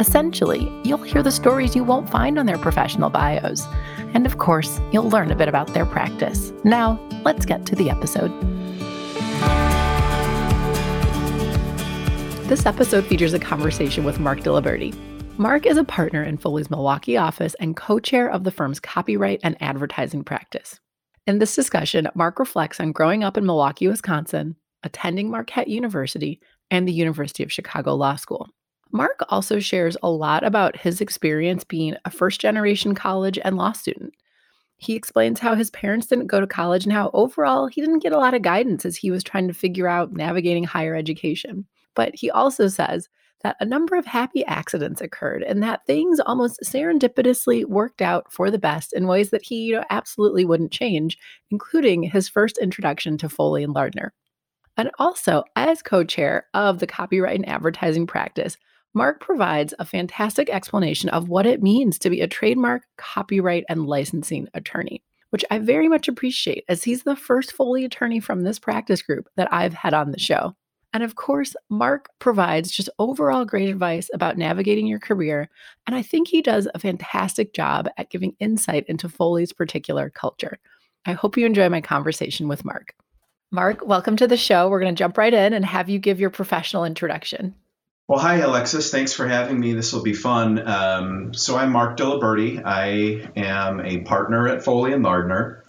Essentially, you'll hear the stories you won't find on their professional bios. And of course, you'll learn a bit about their practice. Now, let's get to the episode. This episode features a conversation with Mark Diliberti. Mark is a partner in Foley's Milwaukee office and co chair of the firm's copyright and advertising practice. In this discussion, Mark reflects on growing up in Milwaukee, Wisconsin, attending Marquette University, and the University of Chicago Law School. Mark also shares a lot about his experience being a first generation college and law student. He explains how his parents didn't go to college and how overall he didn't get a lot of guidance as he was trying to figure out navigating higher education. But he also says that a number of happy accidents occurred and that things almost serendipitously worked out for the best in ways that he you know, absolutely wouldn't change, including his first introduction to Foley and Lardner. And also, as co chair of the copyright and advertising practice, Mark provides a fantastic explanation of what it means to be a trademark, copyright, and licensing attorney, which I very much appreciate as he's the first Foley attorney from this practice group that I've had on the show. And of course, Mark provides just overall great advice about navigating your career. And I think he does a fantastic job at giving insight into Foley's particular culture. I hope you enjoy my conversation with Mark. Mark, welcome to the show. We're going to jump right in and have you give your professional introduction. Well, hi, Alexis. Thanks for having me. This will be fun. Um, so, I'm Mark Diliberti. I am a partner at Foley and Lardner.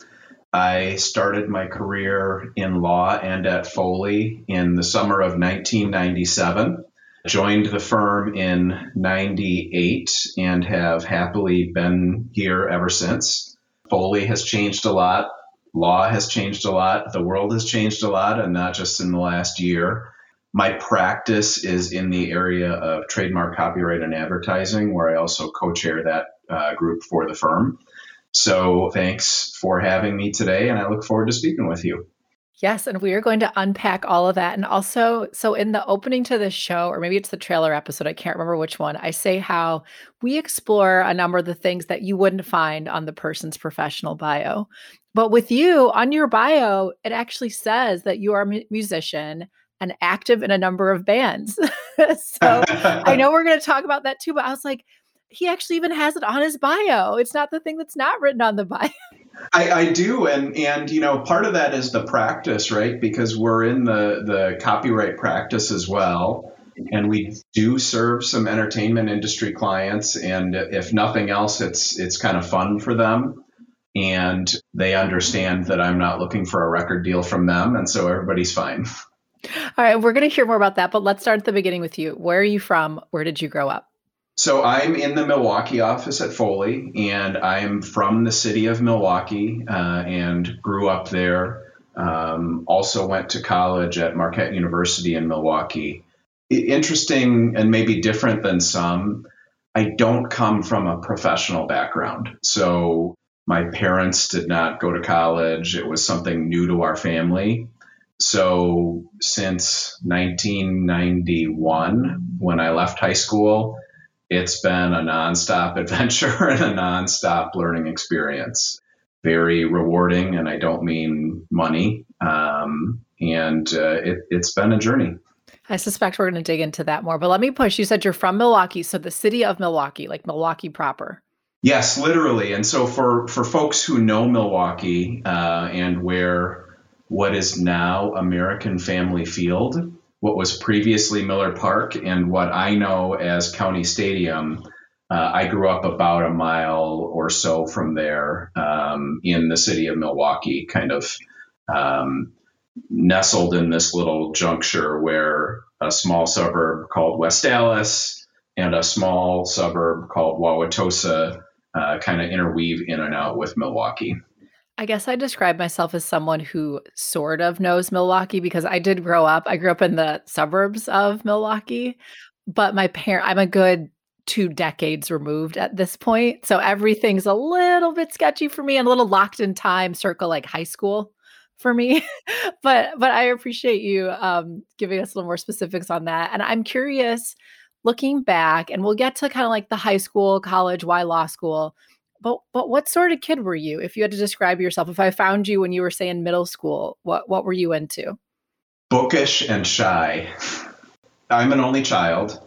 I started my career in law and at Foley in the summer of 1997. Joined the firm in 98 and have happily been here ever since. Foley has changed a lot. Law has changed a lot. The world has changed a lot, and not just in the last year. My practice is in the area of trademark, copyright, and advertising, where I also co chair that uh, group for the firm. So thanks for having me today, and I look forward to speaking with you. Yes, and we are going to unpack all of that. And also, so in the opening to this show, or maybe it's the trailer episode, I can't remember which one, I say how we explore a number of the things that you wouldn't find on the person's professional bio. But with you, on your bio, it actually says that you are a musician and active in a number of bands. so I know we're going to talk about that too, but I was like, he actually even has it on his bio. It's not the thing that's not written on the bio. I, I, do, and and you know, part of that is the practice, right? Because we're in the the copyright practice as well, and we do serve some entertainment industry clients, and if nothing else, it's it's kind of fun for them, and they understand that I'm not looking for a record deal from them, and so everybody's fine. All right, we're going to hear more about that, but let's start at the beginning with you. Where are you from? Where did you grow up? So I'm in the Milwaukee office at Foley, and I'm from the city of Milwaukee uh, and grew up there. Um, also went to college at Marquette University in Milwaukee. Interesting and maybe different than some. I don't come from a professional background. So my parents did not go to college. It was something new to our family. So since 1991, when I left high school, it's been a nonstop adventure and a nonstop learning experience. Very rewarding, and I don't mean money. Um, and uh, it, it's been a journey. I suspect we're going to dig into that more, but let me push. You said you're from Milwaukee, so the city of Milwaukee, like Milwaukee proper. Yes, literally. And so for for folks who know Milwaukee uh, and where what is now American Family Field, what was previously Miller Park, and what I know as County Stadium. Uh, I grew up about a mile or so from there um, in the city of Milwaukee, kind of um, nestled in this little juncture where a small suburb called West Allis and a small suburb called Wauwatosa uh, kind of interweave in and out with Milwaukee. I guess I describe myself as someone who sort of knows Milwaukee because I did grow up. I grew up in the suburbs of Milwaukee, but my parent I'm a good two decades removed at this point. So everything's a little bit sketchy for me and a little locked in time circle like high school for me. but but I appreciate you um, giving us a little more specifics on that. And I'm curious, looking back, and we'll get to kind of like the high school, college, why law school. But but what sort of kid were you? If you had to describe yourself, if I found you when you were say in middle school, what what were you into? Bookish and shy. I'm an only child,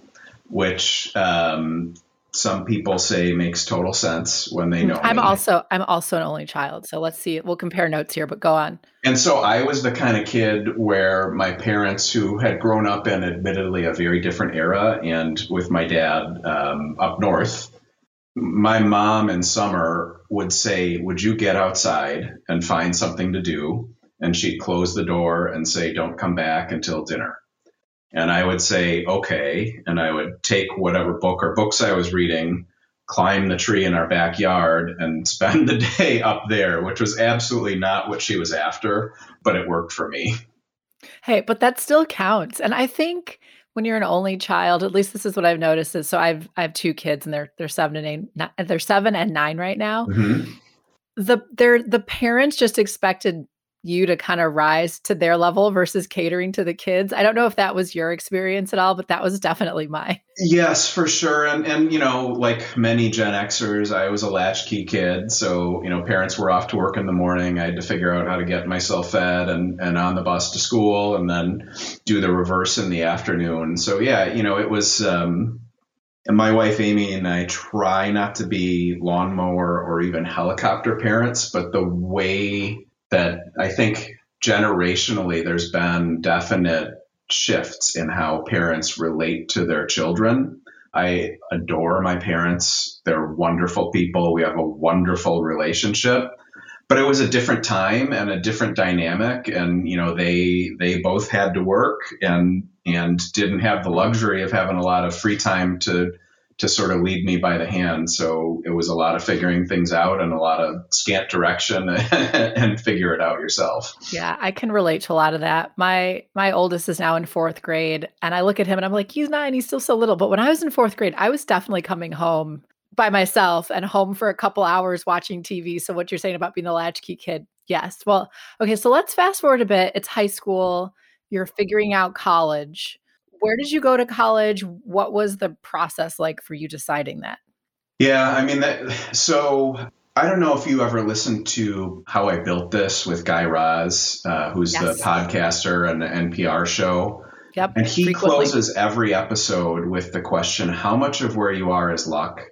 which um, some people say makes total sense when they know. I'm me. also I'm also an only child, so let's see. We'll compare notes here, but go on. And so I was the kind of kid where my parents, who had grown up in admittedly a very different era, and with my dad um, up north, my mom in summer would say, "Would you get outside and find something to do?" And she'd close the door and say, "Don't come back until dinner." And I would say, okay. And I would take whatever book or books I was reading, climb the tree in our backyard, and spend the day up there, which was absolutely not what she was after, but it worked for me. Hey, but that still counts. And I think when you're an only child, at least this is what I've noticed is so I've I have two kids and they're they're seven and eight, they're seven and nine right now. Mm-hmm. The they're the parents just expected you to kind of rise to their level versus catering to the kids. I don't know if that was your experience at all, but that was definitely mine. Yes, for sure. And and you know, like many Gen Xers, I was a latchkey kid. So, you know, parents were off to work in the morning. I had to figure out how to get myself fed and, and on the bus to school and then do the reverse in the afternoon. So yeah, you know, it was um and my wife Amy and I try not to be lawnmower or even helicopter parents, but the way that I think generationally there's been definite shifts in how parents relate to their children. I adore my parents. They're wonderful people. We have a wonderful relationship. But it was a different time and a different dynamic and you know they they both had to work and and didn't have the luxury of having a lot of free time to to sort of lead me by the hand. So it was a lot of figuring things out and a lot of scant direction and figure it out yourself. Yeah, I can relate to a lot of that. My my oldest is now in 4th grade and I look at him and I'm like he's 9, he's still so little, but when I was in 4th grade, I was definitely coming home by myself and home for a couple hours watching TV. So what you're saying about being the latchkey kid, yes. Well, okay, so let's fast forward a bit. It's high school, you're figuring out college where did you go to college? What was the process like for you deciding that? Yeah, I mean that so I don't know if you ever listened to How I Built This with Guy Raz, uh, who's yes. the podcaster and the NPR show. Yep. And he frequently. closes every episode with the question how much of where you are is luck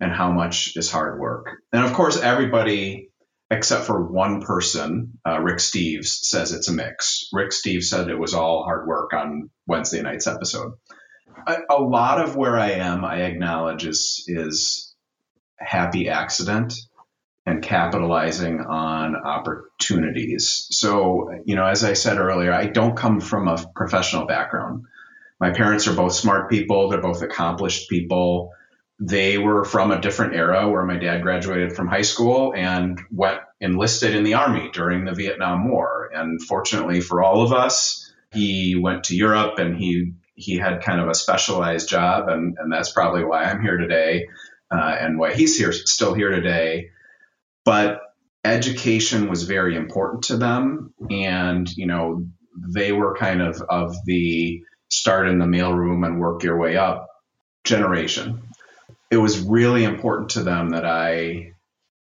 and how much is hard work? And of course, everybody except for one person, uh, Rick Steves, says it's a mix. Rick Steves said it was all hard work on Wednesday night's episode. A, a lot of where I am, I acknowledge, is is happy accident and capitalizing on opportunities. So, you know, as I said earlier, I don't come from a professional background. My parents are both smart people, they're both accomplished people they were from a different era where my dad graduated from high school and went enlisted in the army during the Vietnam War. And fortunately for all of us, he went to Europe and he he had kind of a specialized job, and, and that's probably why I'm here today uh, and why he's here still here today. But education was very important to them, and you know they were kind of of the start in the mailroom and work your way up generation it was really important to them that I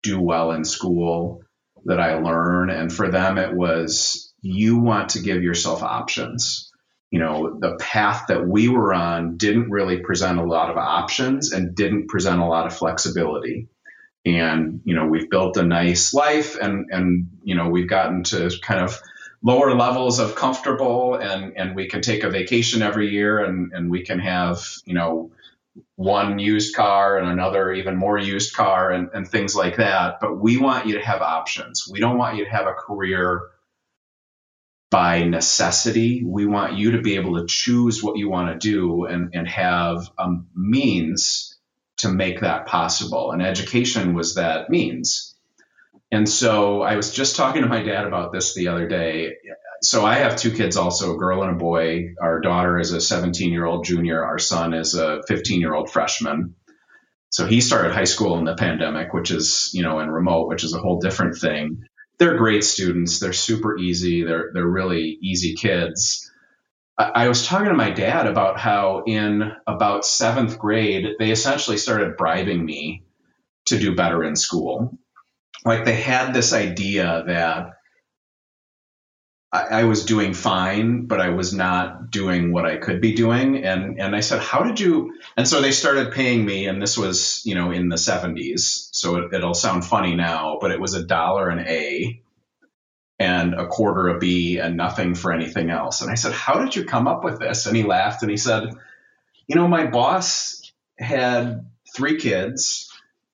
do well in school, that I learn. And for them, it was you want to give yourself options. You know, the path that we were on didn't really present a lot of options and didn't present a lot of flexibility. And, you know, we've built a nice life and, and, you know, we've gotten to kind of lower levels of comfortable and, and we can take a vacation every year and, and we can have, you know, one used car and another even more used car and, and things like that. But we want you to have options. We don't want you to have a career by necessity. We want you to be able to choose what you want to do and, and have a means to make that possible. And education was that means. And so I was just talking to my dad about this the other day so I have two kids also, a girl and a boy. Our daughter is a 17 year old junior. Our son is a 15 year old freshman. So he started high school in the pandemic, which is, you know, in remote, which is a whole different thing. They're great students. They're super easy. They're they're really easy kids. I, I was talking to my dad about how in about seventh grade they essentially started bribing me to do better in school. Like they had this idea that I, I, was doing fine, but I was not doing what I could be doing. And and I said, how did you? And so they started paying me, and this was you know in the 70s, so it, it'll sound funny now, but it was a dollar an A and a quarter a B and nothing for anything else. And I said, how did you come up with this? And he laughed and he said, you know, my boss had three kids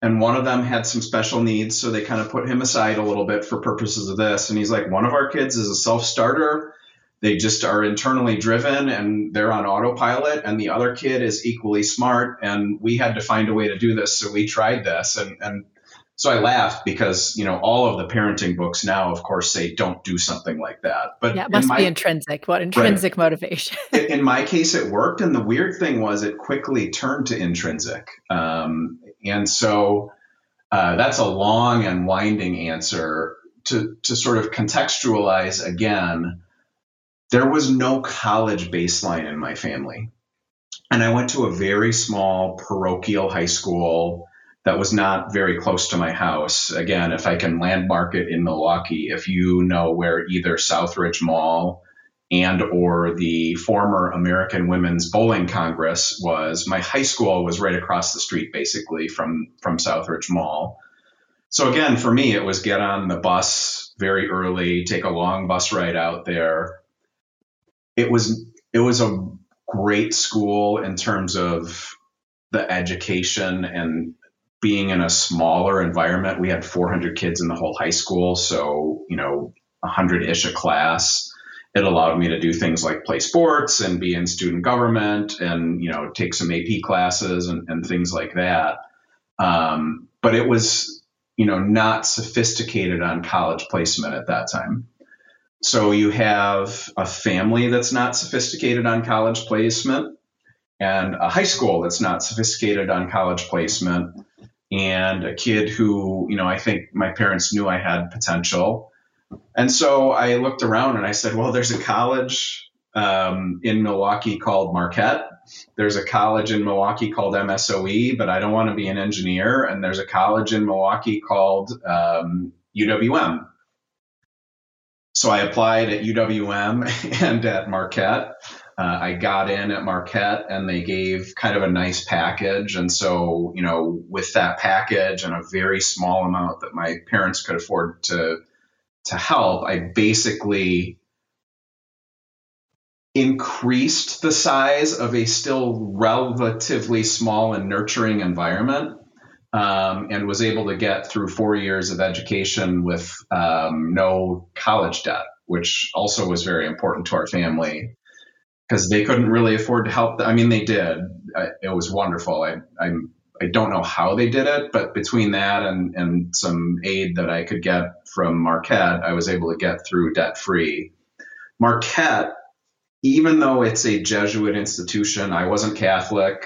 and one of them had some special needs so they kind of put him aside a little bit for purposes of this. And he's like one of our kids is a self-starter. They just are internally driven and they're on autopilot and the other kid is equally smart and we had to find a way to do this so we tried this. And, and so i laughed because you know all of the parenting books now of course say don't do something like that. But yeah it must my, be intrinsic. What intrinsic right, motivation in my case it worked and the weird thing was it quickly turned to intrinsic. Um, and so uh, that's a long and winding answer to, to sort of contextualize again. There was no college baseline in my family. And I went to a very small parochial high school that was not very close to my house. Again, if I can landmark it in Milwaukee, if you know where either Southridge Mall and or the former American Women's Bowling Congress was. My high school was right across the street, basically from from Southridge Mall. So again, for me, it was get on the bus very early, take a long bus ride out there. It was it was a great school in terms of the education and being in a smaller environment. We had 400 kids in the whole high school, so you know, 100 ish a class it allowed me to do things like play sports and be in student government and you know take some AP classes and, and things like that. Um, but it was you know not sophisticated on college placement at that time. So you have a family that's not sophisticated on college placement, and a high school that's not sophisticated on college placement, and a kid who you know I think my parents knew I had potential and so I looked around and I said, well, there's a college um, in Milwaukee called Marquette. There's a college in Milwaukee called MSOE, but I don't want to be an engineer. And there's a college in Milwaukee called um, UWM. So I applied at UWM and at Marquette. Uh, I got in at Marquette and they gave kind of a nice package. And so, you know, with that package and a very small amount that my parents could afford to to help, I basically increased the size of a still relatively small and nurturing environment um, and was able to get through four years of education with um, no college debt, which also was very important to our family because they couldn't really afford to help. I mean, they did. I, it was wonderful. I, I'm I don't know how they did it, but between that and, and some aid that I could get from Marquette, I was able to get through debt free. Marquette, even though it's a Jesuit institution, I wasn't Catholic,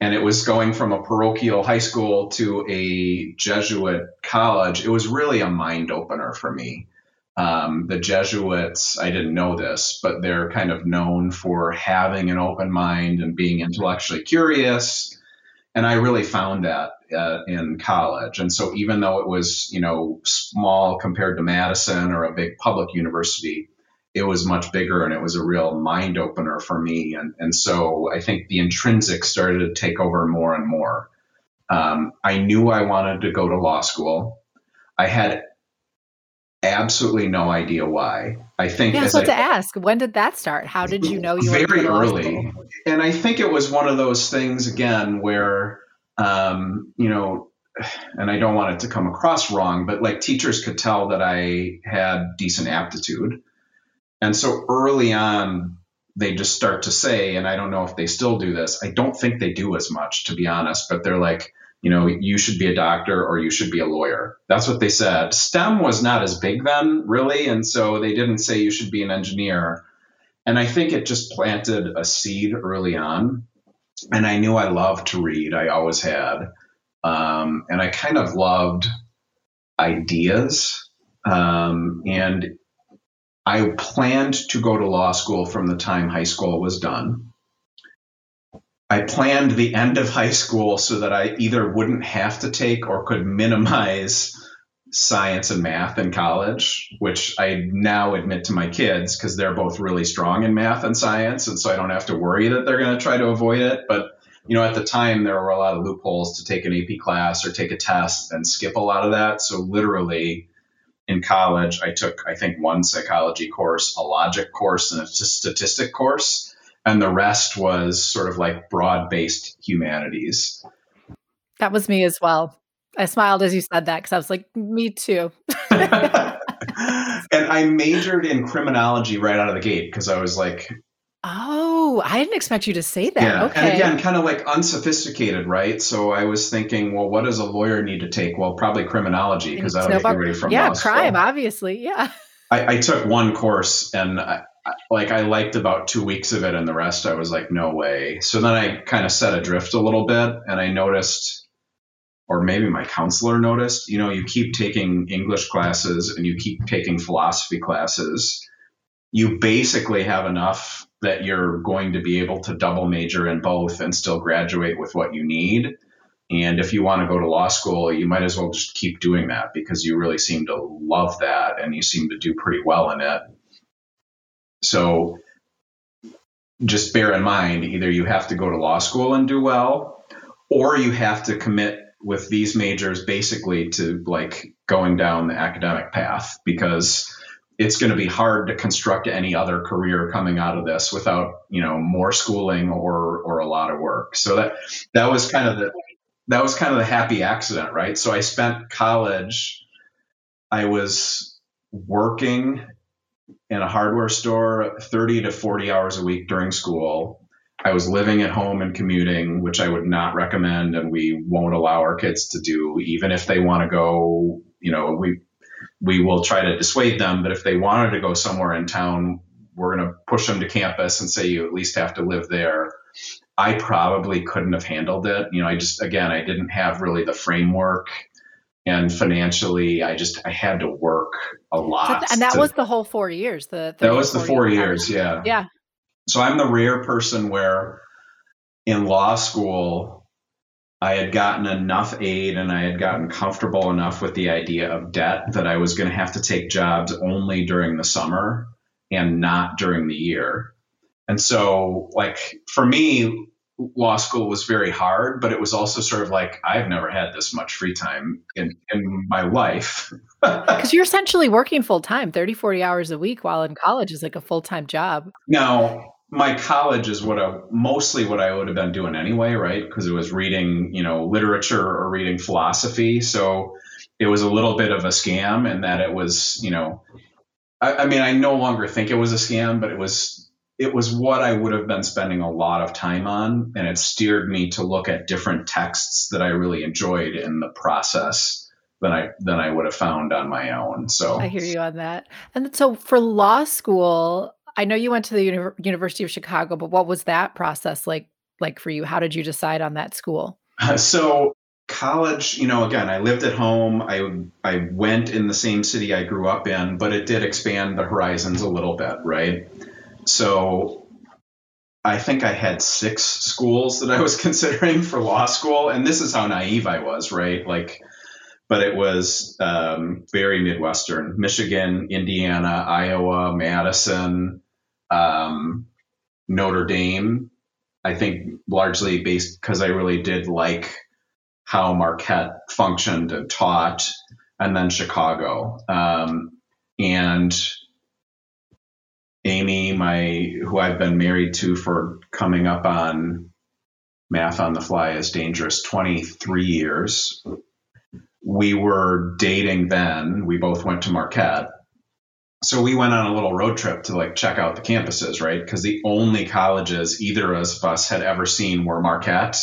and it was going from a parochial high school to a Jesuit college. It was really a mind opener for me. Um, the Jesuits, I didn't know this, but they're kind of known for having an open mind and being intellectually curious and I really found that uh, in college. And so even though it was, you know, small compared to Madison or a big public university, it was much bigger and it was a real mind opener for me. And, and so I think the intrinsic started to take over more and more. Um, I knew I wanted to go to law school. I had absolutely no idea why. I think. Yeah, so I, to ask, when did that start? How did you know you were very early? And I think it was one of those things again where, um, you know, and I don't want it to come across wrong, but like teachers could tell that I had decent aptitude, and so early on. They just start to say, and I don't know if they still do this. I don't think they do as much, to be honest, but they're like, you know, you should be a doctor or you should be a lawyer. That's what they said. STEM was not as big then, really. And so they didn't say you should be an engineer. And I think it just planted a seed early on. and I knew I loved to read. I always had. Um, and I kind of loved ideas. Um, and I planned to go to law school from the time high school was done. I planned the end of high school so that I either wouldn't have to take or could minimize science and math in college, which I now admit to my kids because they're both really strong in math and science. And so I don't have to worry that they're going to try to avoid it. But, you know, at the time, there were a lot of loopholes to take an AP class or take a test and skip a lot of that. So literally, in college, I took, I think, one psychology course, a logic course, and a statistic course. And the rest was sort of like broad based humanities. That was me as well. I smiled as you said that because I was like, me too. and I majored in criminology right out of the gate because I was like, Oh, I didn't expect you to say that. Yeah. Okay. And again, kind of like unsophisticated, right? So I was thinking, well, what does a lawyer need to take? Well, probably criminology because that'll get ready from yeah, crime, school. obviously. Yeah. I, I took one course and I, I- like I liked about two weeks of it, and the rest I was like, no way. So then I kind of set adrift a little bit, and I noticed, or maybe my counselor noticed, you know, you keep taking English classes and you keep taking philosophy classes. You basically have enough that you're going to be able to double major in both and still graduate with what you need. And if you want to go to law school, you might as well just keep doing that because you really seem to love that and you seem to do pretty well in it. So just bear in mind either you have to go to law school and do well, or you have to commit with these majors basically to like going down the academic path because it's going to be hard to construct any other career coming out of this without you know more schooling or or a lot of work. So that that was kind of the that was kind of the happy accident right? So i spent college i was working in a hardware store 30 to 40 hours a week during school i was living at home and commuting which i would not recommend and we won't allow our kids to do even if they want to go you know we we will try to dissuade them. But if they wanted to go somewhere in town, we're going to push them to campus and say you at least have to live there. I probably couldn't have handled it. You know, I just, again, I didn't have really the framework and financially, I just, I had to work a lot. and that to- was the whole four years. The that was the four year years. Yeah. Yeah. So I'm the rare person where in law school, I had gotten enough aid and I had gotten comfortable enough with the idea of debt that I was going to have to take jobs only during the summer and not during the year. And so, like, for me, law school was very hard, but it was also sort of like, I've never had this much free time in, in my life. Because you're essentially working full time, 30, 40 hours a week, while in college is like a full time job. Now, my college is what I mostly what I would have been doing anyway, right? Because it was reading, you know, literature or reading philosophy. So it was a little bit of a scam in that it was, you know, I, I mean, I no longer think it was a scam, but it was it was what I would have been spending a lot of time on, and it steered me to look at different texts that I really enjoyed in the process than I than I would have found on my own. So I hear you on that. And so for law school, I know you went to the Uni- University of Chicago, but what was that process like like for you? How did you decide on that school? So college, you know, again, I lived at home. I I went in the same city I grew up in, but it did expand the horizons a little bit, right? So I think I had six schools that I was considering for law school, and this is how naive I was, right? Like, but it was um, very Midwestern: Michigan, Indiana, Iowa, Madison, um, Notre Dame. I think largely based because I really did like how Marquette functioned and taught, and then Chicago. Um, and Amy, my who I've been married to for coming up on math on the fly is dangerous 23 years. We were dating then. We both went to Marquette. So we went on a little road trip to like check out the campuses, right? Because the only colleges either of us had ever seen were Marquette.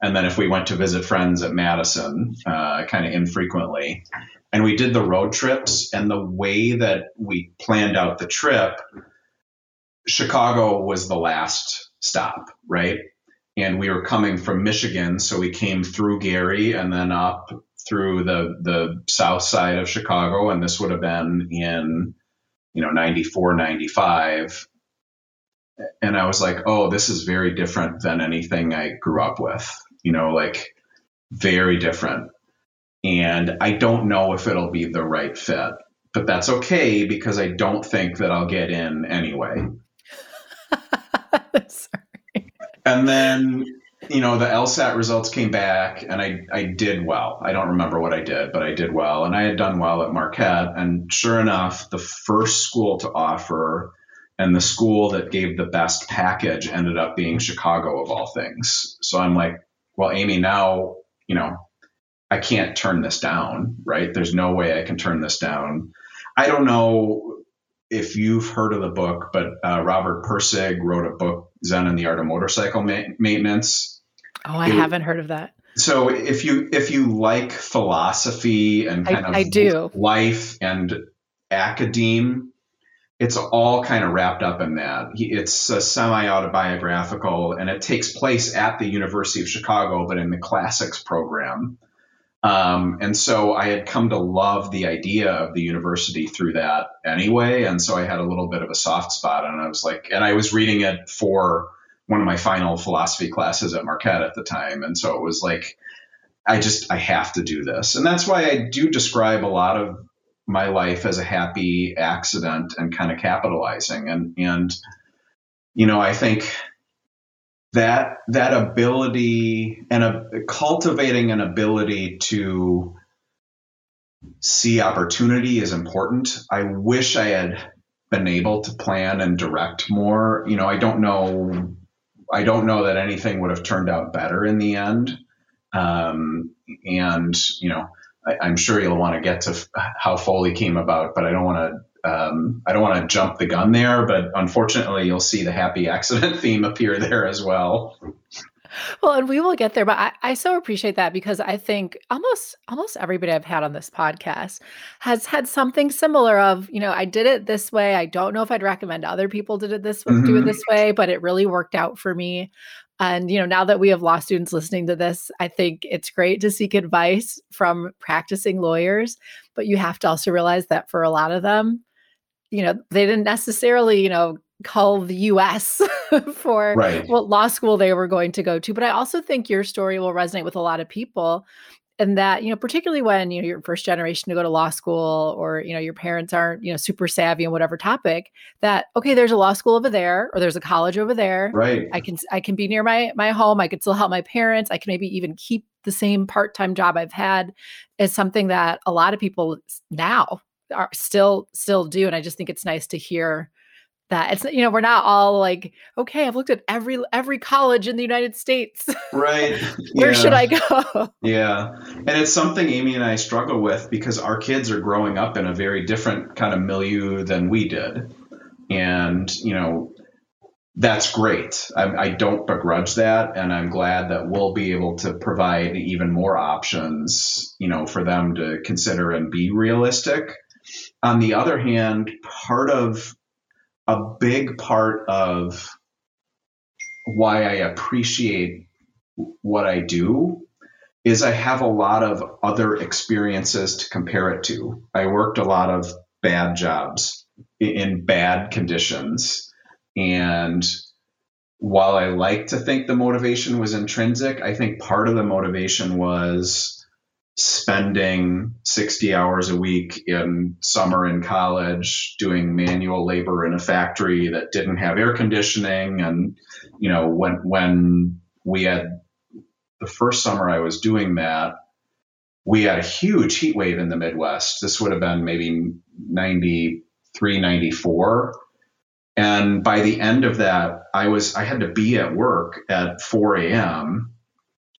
And then if we went to visit friends at Madison, uh, kind of infrequently. And we did the road trips, and the way that we planned out the trip, Chicago was the last stop, right? and we were coming from Michigan, so we came through Gary and then up through the the south side of Chicago, and this would have been in you know 94, 95. And I was like, oh, this is very different than anything I grew up with. You know, like very different. And I don't know if it'll be the right fit, but that's okay because I don't think that I'll get in anyway. and then you know the LSAT results came back and I I did well. I don't remember what I did, but I did well and I had done well at Marquette and sure enough the first school to offer and the school that gave the best package ended up being Chicago of all things. So I'm like, well Amy now, you know, I can't turn this down, right? There's no way I can turn this down. I don't know if you've heard of the book, but uh, Robert Pirsig wrote a book, Zen and the Art of Motorcycle Ma- Maintenance. Oh, I it, haven't heard of that. So if you if you like philosophy and kind I, of I do. life and academe, it's all kind of wrapped up in that. It's a semi autobiographical, and it takes place at the University of Chicago, but in the classics program. Um, and so I had come to love the idea of the university through that anyway. And so I had a little bit of a soft spot. And I was like, and I was reading it for one of my final philosophy classes at Marquette at the time. And so it was like, I just, I have to do this. And that's why I do describe a lot of my life as a happy accident and kind of capitalizing. And, and, you know, I think that that ability and a, cultivating an ability to see opportunity is important. I wish I had been able to plan and direct more. You know, I don't know. I don't know that anything would have turned out better in the end. Um, and you know, I, am sure you'll want to get to how Foley came about, but I don't want to um, I don't want to jump the gun there, but unfortunately, you'll see the happy accident theme appear there as well. Well, and we will get there, but I, I so appreciate that because I think almost almost everybody I've had on this podcast has had something similar of, you know, I did it this way. I don't know if I'd recommend other people did it this mm-hmm. do it mm-hmm. this way, but it really worked out for me. And you know, now that we have law students listening to this, I think it's great to seek advice from practicing lawyers, but you have to also realize that for a lot of them, you know, they didn't necessarily, you know, call the US for right. what law school they were going to go to. But I also think your story will resonate with a lot of people. And that, you know, particularly when you know you're first generation to go to law school or, you know, your parents aren't, you know, super savvy in whatever topic, that okay, there's a law school over there or there's a college over there. Right. I can I can be near my my home. I could still help my parents. I can maybe even keep the same part-time job I've had is something that a lot of people now are still still do and i just think it's nice to hear that. It's you know we're not all like okay i've looked at every every college in the united states. Right. Where should i go? Yeah. And it's something amy and i struggle with because our kids are growing up in a very different kind of milieu than we did. And you know that's great. I, I don't begrudge that and i'm glad that we'll be able to provide even more options you know for them to consider and be realistic on the other hand, part of a big part of why I appreciate what I do is I have a lot of other experiences to compare it to. I worked a lot of bad jobs in bad conditions. And while I like to think the motivation was intrinsic, I think part of the motivation was spending 60 hours a week in summer in college doing manual labor in a factory that didn't have air conditioning and you know when when we had the first summer I was doing that we had a huge heat wave in the Midwest. This would have been maybe 93 94 and by the end of that I was I had to be at work at 4 a.m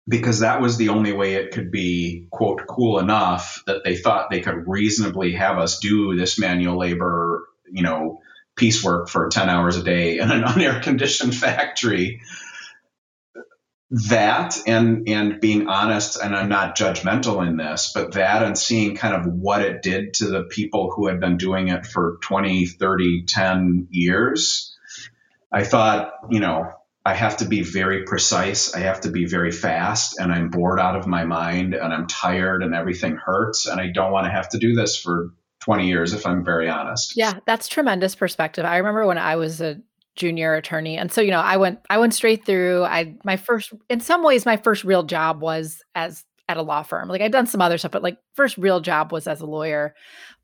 because that was the only way it could be quote cool enough that they thought they could reasonably have us do this manual labor you know piecework for 10 hours a day in an unair conditioned factory. That and and being honest and i'm not judgmental in this but that and seeing kind of what it did to the people who had been doing it for 20 30 10 years i thought you know I have to be very precise. I have to be very fast, and I'm bored out of my mind, and I'm tired, and everything hurts, and I don't want to have to do this for 20 years, if I'm very honest. Yeah, that's tremendous perspective. I remember when I was a junior attorney, and so you know, I went I went straight through. I my first, in some ways, my first real job was as at a law firm. Like I'd done some other stuff, but like first real job was as a lawyer.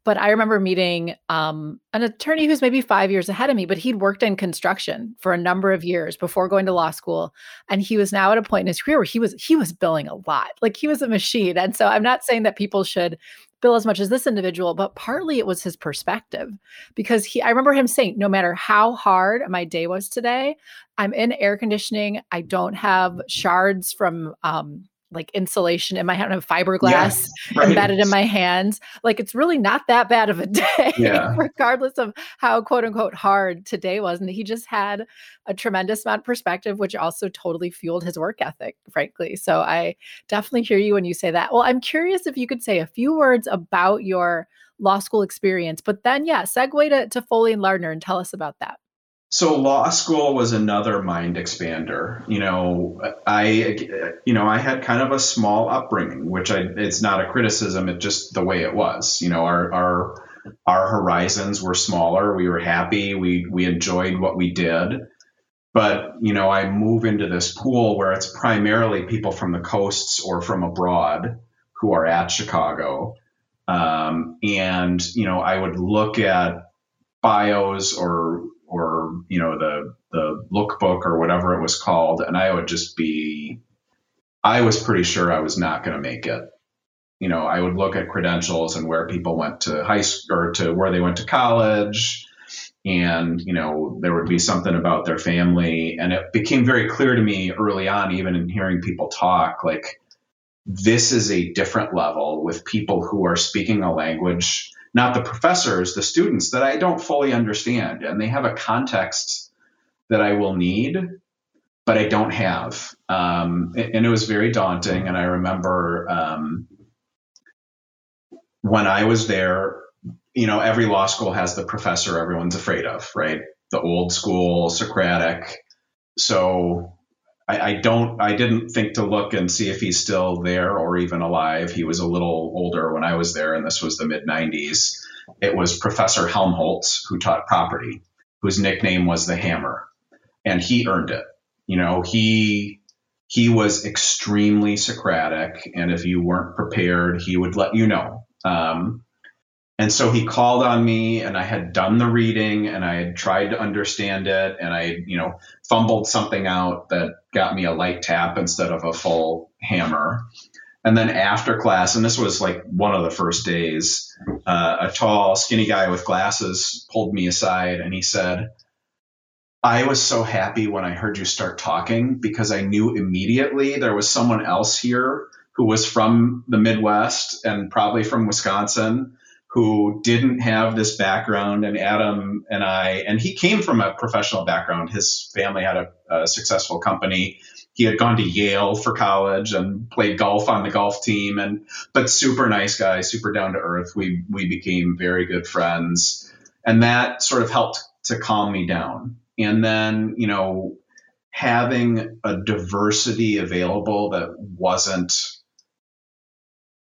But I remember meeting um, an attorney who's maybe five years ahead of me, but he'd worked in construction for a number of years before going to law school, and he was now at a point in his career where he was he was billing a lot, like he was a machine. And so I'm not saying that people should bill as much as this individual, but partly it was his perspective because he. I remember him saying, no matter how hard my day was today, I'm in air conditioning. I don't have shards from um, like insulation in my hand, have fiberglass right. embedded in my hands. Like it's really not that bad of a day, yeah. regardless of how quote unquote hard today was. And he just had a tremendous amount of perspective, which also totally fueled his work ethic, frankly. So I definitely hear you when you say that. Well, I'm curious if you could say a few words about your law school experience, but then yeah, segue to, to Foley and Lardner and tell us about that. So law school was another mind expander. You know, I you know, I had kind of a small upbringing, which I it's not a criticism, it's just the way it was. You know, our our our horizons were smaller. We were happy. We we enjoyed what we did. But, you know, I move into this pool where it's primarily people from the coasts or from abroad who are at Chicago. Um, and, you know, I would look at bios or or you know the the lookbook or whatever it was called, and I would just be, I was pretty sure I was not going to make it. You know, I would look at credentials and where people went to high school or to where they went to college, and you know there would be something about their family, and it became very clear to me early on, even in hearing people talk, like this is a different level with people who are speaking a language not the professors, the students that I don't fully understand. And they have a context that I will need, but I don't have. Um, and it was very daunting. And I remember um, when I was there, you know, every law school has the professor everyone's afraid of, right? The old school Socratic. So I, I, don't I didn't think to look and see if he's still there or even alive. He was a little older when I was there, and this was the mid 90s. It was Professor Helmholz who taught property, whose nickname was the Hammer, and he earned it. You know, he he was extremely Socratic, and if you weren't prepared, he would let you know. Um, and so he called on me, and I had done the reading, and I had tried to understand it, and I, you know, fumbled something out that got me a light tap instead of a full hammer. And then after class, and this was like one of the first days, uh, a tall, skinny guy with glasses pulled me aside, and he said, I was so happy when I heard you start talking because I knew immediately there was someone else here who was from the Midwest and probably from Wisconsin who didn't have this background and Adam and I and he came from a professional background. His family had a, a, successful company. He had gone to Yale for college and played golf on the golf team and but super nice guy super down to earth. We we became very good friends. And that sort of helped to calm me down. And then you know having a diversity available that wasn't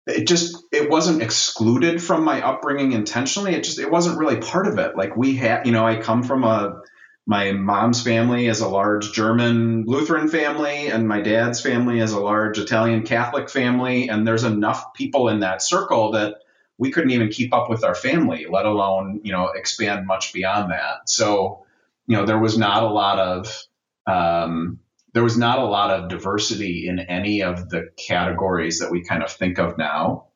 it just it wasn't excluded from my upbringing intentionally. It just it wasn't really part of it. Like we had you know i come from a my mom's family is a large german lutheran family and my dad's family is a large italian catholic family and there's enough people in that circle that we couldn't even keep up with our family let alone you know expand much beyond that. So you know there was not a lot of um, there was not a lot of diversity in any of the categories that we kind of think of now.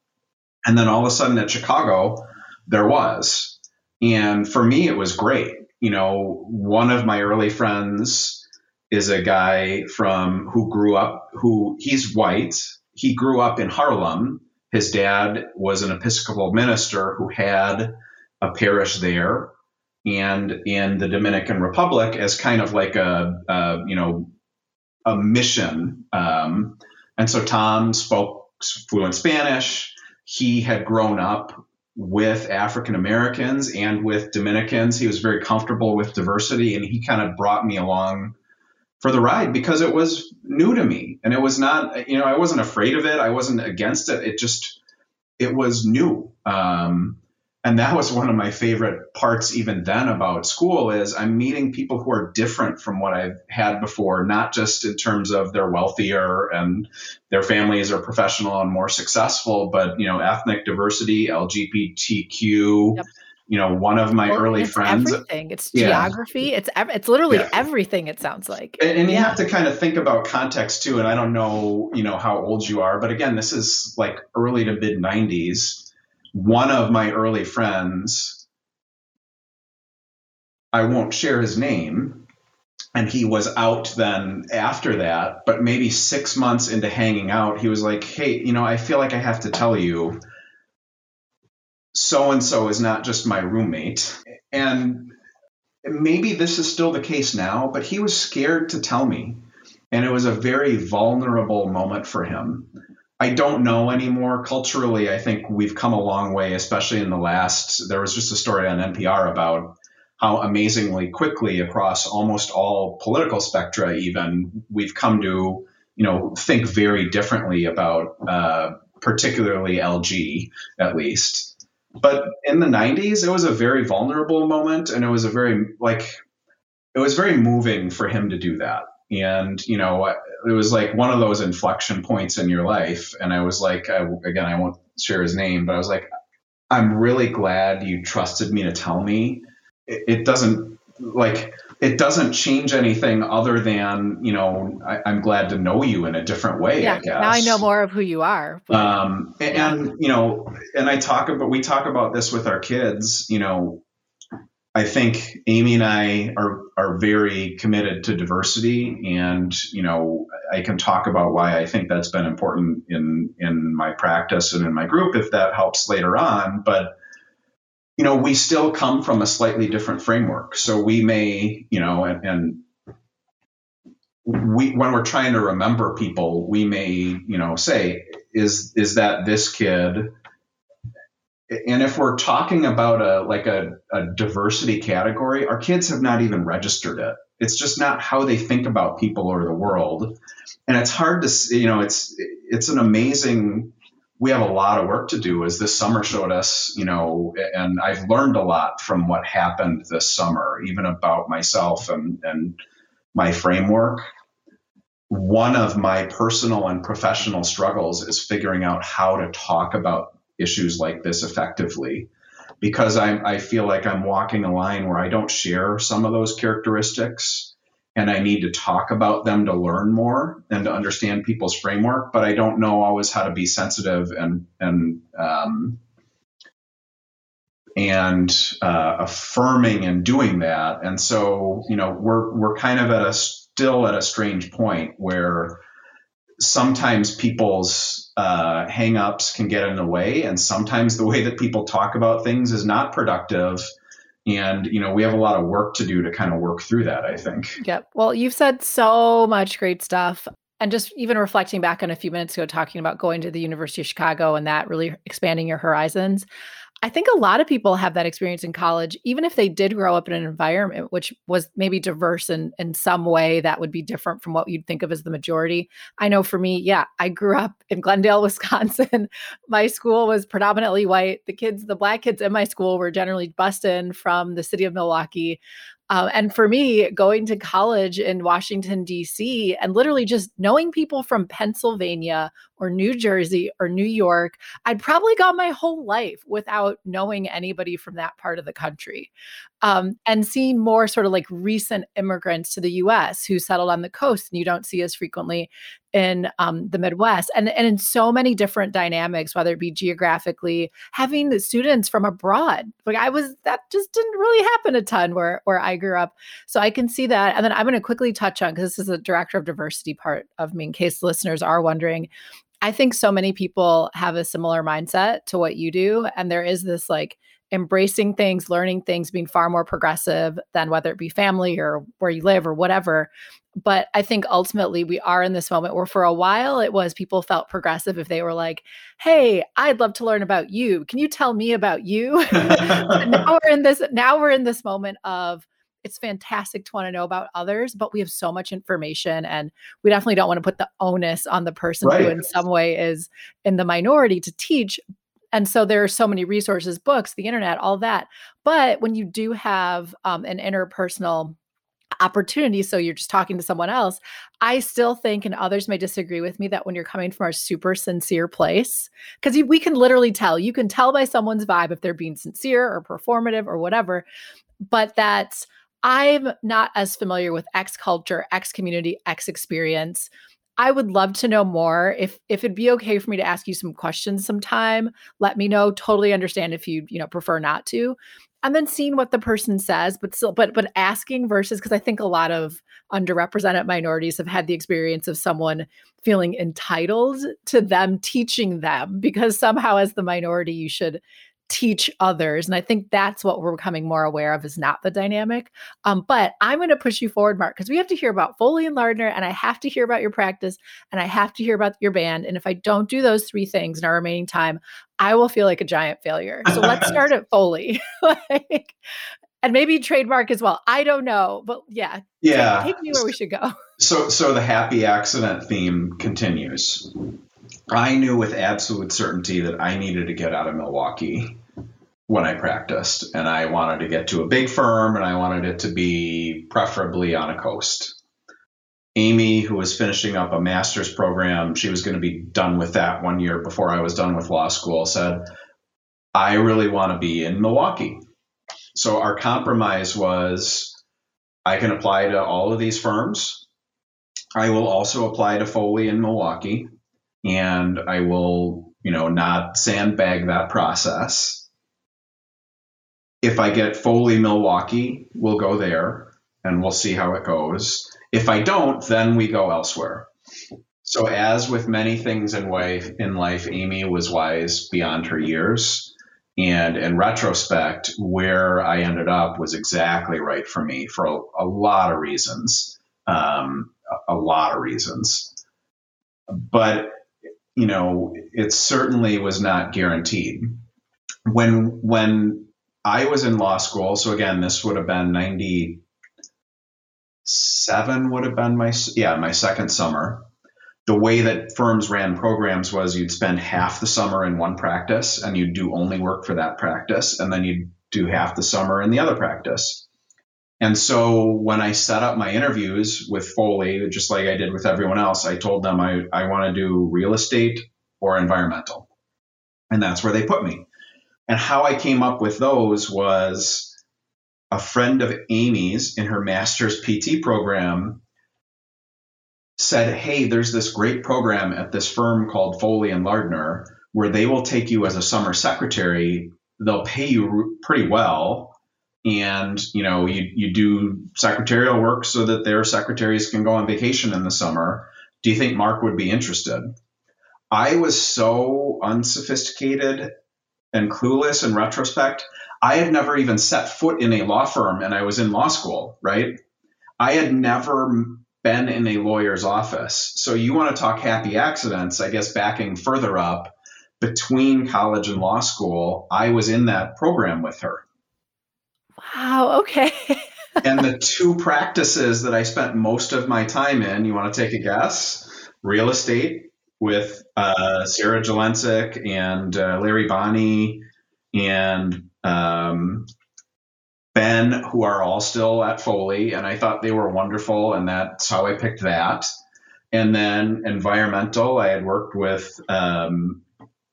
And then all of a sudden at Chicago, there was. And for me, it was great. You know, one of my early friends is a guy from who grew up, who he's white. He grew up in Harlem. His dad was an Episcopal minister who had a parish there and in the Dominican Republic as kind of like a, a you know a mission. Um, and so Tom spoke fluent Spanish. He had grown up with African Americans and with Dominicans. He was very comfortable with diversity, and he kind of brought me along for the ride because it was new to me. And it was not you know i wasn't afraid of it. I wasn't against it. It just it was new. Um, and that was one of my favorite parts even then about school is i'm meeting people who are different from what i've had before not just in terms of they're wealthier and their families are professional and more successful but you know ethnic diversity lgbtq yep you know, one of my well, early it's friends. Everything. It's yeah. geography. It's it's literally yeah. everything. It sounds like. And, and yeah. you have to kind of think about context too. And I don't know, you know, how old you are, but again, this is like early to mid '90s. One of my early friends, I won't share his name, and he was out then after that. But maybe six months into hanging out, he was like, "Hey, you know, I feel like I have to tell you." so and so is not just my roommate. And maybe this is still the case now, but he was scared to tell me. And it was a very vulnerable moment for him. I don't know anymore. Culturally, I think we've come a long way, especially in the last. There was just a story on NPR about how amazingly quickly across almost all political spectra, even we've come to, you know, think very differently about, uh, particularly LG, at least but in the 90s it was a very vulnerable moment and it was a very like it was very moving for him to do that and you know it was like one of those inflection points in your life and i was like I, again i won't share his name but i was like i'm really glad you trusted me to tell me it, it doesn't like it doesn't change anything other than you know I, am glad to know you in a different way. Yeah, I guess now I know more of who you are. But, um, and, yeah. and, you know, and I talk about we talk about this with our kids. You know, I think Amy and I are are very committed to diversity, and you know, I can talk about why I think that's been important in in my practice and in my group if that helps later on, but you know, we still come from a slightly different framework. So we may, you know, and, and we when we're trying to remember people, we may, you know, say, is is that this kid? And if we're talking about a like a, a diversity category, our kids have not even registered it. It's just not how they think about people or the world. And it's hard to, you know, it's it's an amazing we have a lot of work to do as this summer showed us, you know, and I've learned a lot from what happened this summer, even about myself and, and my framework. One of my personal and professional struggles is figuring out how to talk about issues like this effectively because I, I feel like I'm walking a line where I don't share some of those characteristics and I need to talk about them to learn more and to understand people's framework, but I don't know always how to be sensitive and and um, and uh, affirming and doing that. And so, you know, we're we're kind of at a still at a strange point where sometimes people's uh, hangups can get in the way, and sometimes the way that people talk about things is not productive. And you know we have a lot of work to do to kind of work through that i think. Yep. Well you've said so much great stuff. And just even reflecting back on a few minutes ago talking about going to the university of chicago and that really expanding your horizons I think a lot of people have that experience in college, even if they did grow up in an environment which was maybe diverse in, in some way that would be different from what you'd think of as the majority. I know for me, yeah, I grew up in Glendale, Wisconsin. my school was predominantly white. The kids, the black kids in my school were generally bused in from the city of Milwaukee. Um, and for me, going to college in Washington, D.C., and literally just knowing people from Pennsylvania or New Jersey or New York, I'd probably gone my whole life without knowing anybody from that part of the country. Um, and seeing more sort of like recent immigrants to the US who settled on the coast and you don't see as frequently in um, the Midwest and, and in so many different dynamics, whether it be geographically, having the students from abroad. Like I was, that just didn't really happen a ton where, where I grew up. So I can see that. And then I'm going to quickly touch on, because this is the director of diversity part of me, in case listeners are wondering. I think so many people have a similar mindset to what you do. And there is this like, embracing things, learning things, being far more progressive than whether it be family or where you live or whatever. But I think ultimately we are in this moment where for a while it was people felt progressive if they were like, "Hey, I'd love to learn about you. Can you tell me about you?" now we're in this now we're in this moment of it's fantastic to want to know about others, but we have so much information and we definitely don't want to put the onus on the person right. who in some way is in the minority to teach. And so there are so many resources, books, the internet, all that. But when you do have um, an interpersonal opportunity so you're just talking to someone else i still think and others may disagree with me that when you're coming from a super sincere place because we can literally tell you can tell by someone's vibe if they're being sincere or performative or whatever but that's i'm not as familiar with x culture x community x experience I would love to know more. If if it'd be okay for me to ask you some questions sometime, let me know. Totally understand if you, you know, prefer not to and then seeing what the person says but still but but asking versus because i think a lot of underrepresented minorities have had the experience of someone feeling entitled to them teaching them because somehow as the minority you should teach others. And I think that's what we're becoming more aware of is not the dynamic. Um, but I'm going to push you forward, Mark, because we have to hear about Foley and Lardner, and I have to hear about your practice, and I have to hear about your band. And if I don't do those three things in our remaining time, I will feel like a giant failure. So let's start at Foley. like, and maybe trademark as well. I don't know, but yeah, yeah, take, take me where we should go. So, so the happy accident theme continues. I knew with absolute certainty that I needed to get out of Milwaukee when I practiced, and I wanted to get to a big firm, and I wanted it to be preferably on a coast. Amy, who was finishing up a master's program, she was going to be done with that one year before I was done with law school, said, I really want to be in Milwaukee. So our compromise was I can apply to all of these firms. I will also apply to Foley in Milwaukee and I will, you know, not sandbag that process. If I get Foley Milwaukee, we'll go there and we'll see how it goes. If I don't, then we go elsewhere. So, as with many things in life, in life, Amy was wise beyond her years. And in retrospect, where I ended up was exactly right for me for a, a lot of reasons. Um, a, a lot of reasons. But you know, it certainly was not guaranteed. When when I was in law school, so again, this would have been ninety seven would have been my yeah my second summer. The way that firms ran programs was you'd spend half the summer in one practice and you'd do only work for that practice, and then you'd do half the summer in the other practice. And so when I set up my interviews with Foley, just like I did with everyone else, I told them I, I want to do real estate or environmental. And that's where they put me. And how I came up with those was a friend of Amy's in her master's PT program said, Hey, there's this great program at this firm called Foley and Lardner where they will take you as a summer secretary. They'll pay you pretty well. And you know you, you do secretarial work so that their secretaries can go on vacation in the summer. Do you think mark would be interested? I was so unsophisticated and clueless in retrospect i had never even set foot in a law firm and i was in law school right i had never been in a lawyer's office so you want to talk happy accidents i guess backing further up between college and law school i was in that program with her Wow. Okay. and the two practices that I spent most of my time in, you want to take a guess? Real estate with uh, Sarah Jelensik and uh, Larry Bonney and um, Ben, who are all still at Foley. And I thought they were wonderful. And that's how I picked that. And then environmental, I had worked with um,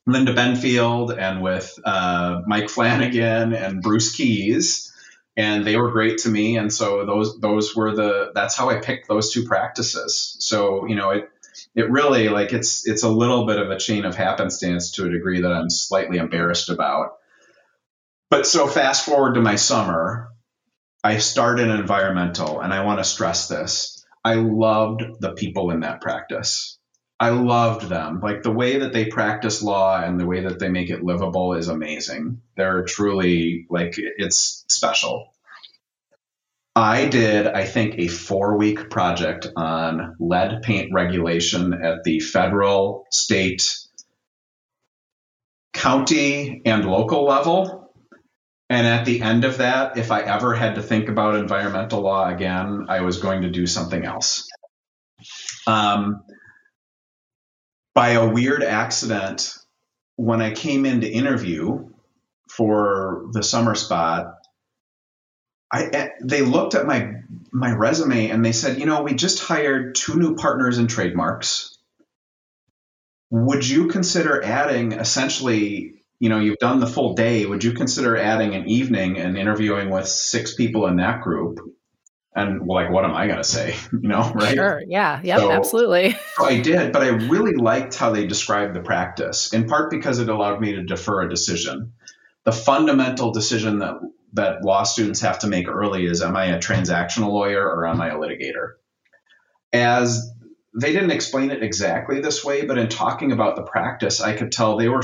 Linda Benfield and with uh, Mike Flanagan and Bruce Keyes and they were great to me. And so those those were the that's how I picked those two practices. So you know it it really like it's it's a little bit of a chain of happenstance to a degree that I'm slightly embarrassed about. But so fast forward to my summer, I start started environmental, and I want to stress this. I loved the people in that practice. I loved them. Like the way that they practice law and the way that they make it livable is amazing. They're truly like it's special. I did, I think, a four week project on lead paint regulation at the federal, state, county, and local level. And at the end of that, if I ever had to think about environmental law again, I was going to do something else. Um, by a weird accident, when I came in to interview for the summer spot, I eh, they looked at my my resume and they said, you know, we just hired two new partners in trademarks. Would you consider adding essentially, you know, you've done the full day, would you consider adding an evening and interviewing with six people in that group? And like, what am I going to say? You know, right? Sure. Yeah. Yep. So, absolutely. so I did, but I really liked how they described the practice, in part because it allowed me to defer a decision. The fundamental decision that that law students have to make early is am I a transactional lawyer or am I a litigator? As they didn't explain it exactly this way, but in talking about the practice, I could tell they were,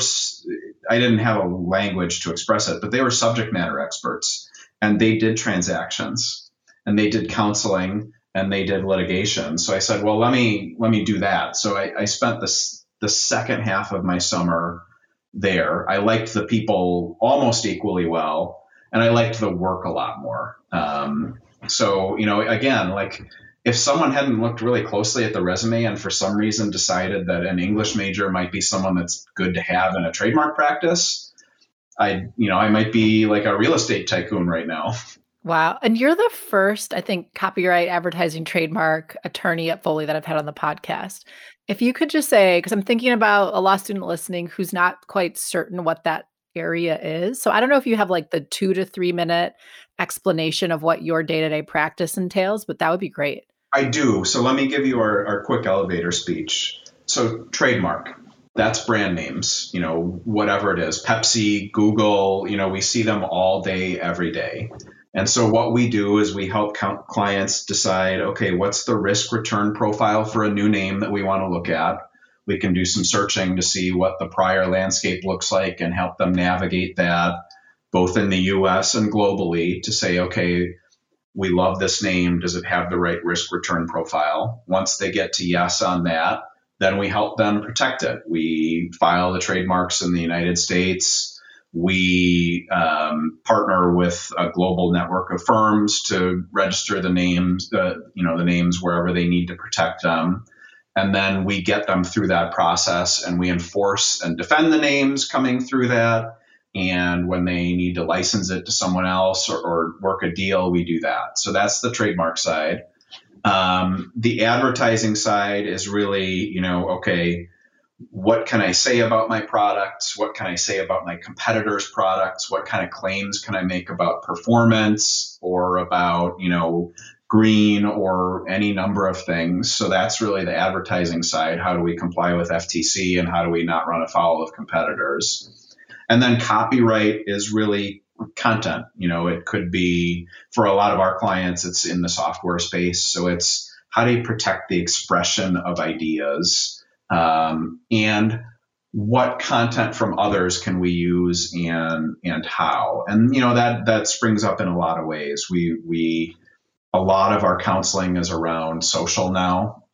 I didn't have a language to express it, but they were subject matter experts and they did transactions and they did counseling and they did litigation. So I said, well, let me, let me do that. So I, I spent this, the second half of my summer there. I liked the people almost equally well and I liked the work a lot more. Um, so you know, again, like if someone hadn't looked really closely at the resume and for some reason decided that an English major might be someone that's good to have in a trademark practice, I you know I might be like a real estate tycoon right now. Wow. And you're the first, I think, copyright, advertising, trademark attorney at Foley that I've had on the podcast. If you could just say, because I'm thinking about a law student listening who's not quite certain what that area is. So I don't know if you have like the two to three minute explanation of what your day to day practice entails, but that would be great. I do. So let me give you our, our quick elevator speech. So, trademark, that's brand names, you know, whatever it is Pepsi, Google, you know, we see them all day, every day. And so, what we do is we help clients decide okay, what's the risk return profile for a new name that we want to look at? we can do some searching to see what the prior landscape looks like and help them navigate that both in the US and globally to say, okay, we love this name. Does it have the right risk return profile? Once they get to yes on that, then we help them protect it. We file the trademarks in the United States. We um, partner with a global network of firms to register the names, uh, you know, the names wherever they need to protect them. And then we get them through that process and we enforce and defend the names coming through that. And when they need to license it to someone else or, or work a deal we do that. So that's the trademark side. Um, the advertising side is really you know okay what can i say about my products what can i say about my competitors products what kind of claims can i make about performance or about you know green or any number of things. So that's really the advertising side. How do we comply with FTC and how do we not run afoul of competitors? And then copyright is really content. You know, it could be for a lot of our clients, it's in the software space. So it's how do you protect the expression of ideas um, and what content from others can we use and and how and you know that that springs up in a lot of ways we we a lot of our counseling is around social now.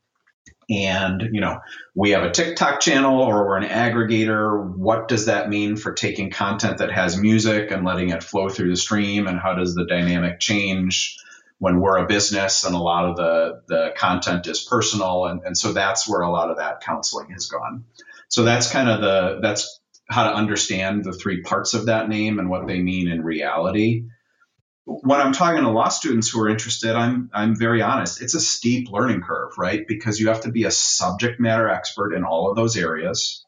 And, you know, we have a TikTok channel or we're an aggregator. What does that mean for taking content that has music and letting it flow through the stream? And how does the dynamic change when we're a business and a lot of the, the content is personal? And, and so that's where a lot of that counseling has gone. So that's kind of the, that's how to understand the three parts of that name and what they mean in reality when I'm talking to law students who are interested, I'm I'm very honest. It's a steep learning curve, right? Because you have to be a subject matter expert in all of those areas.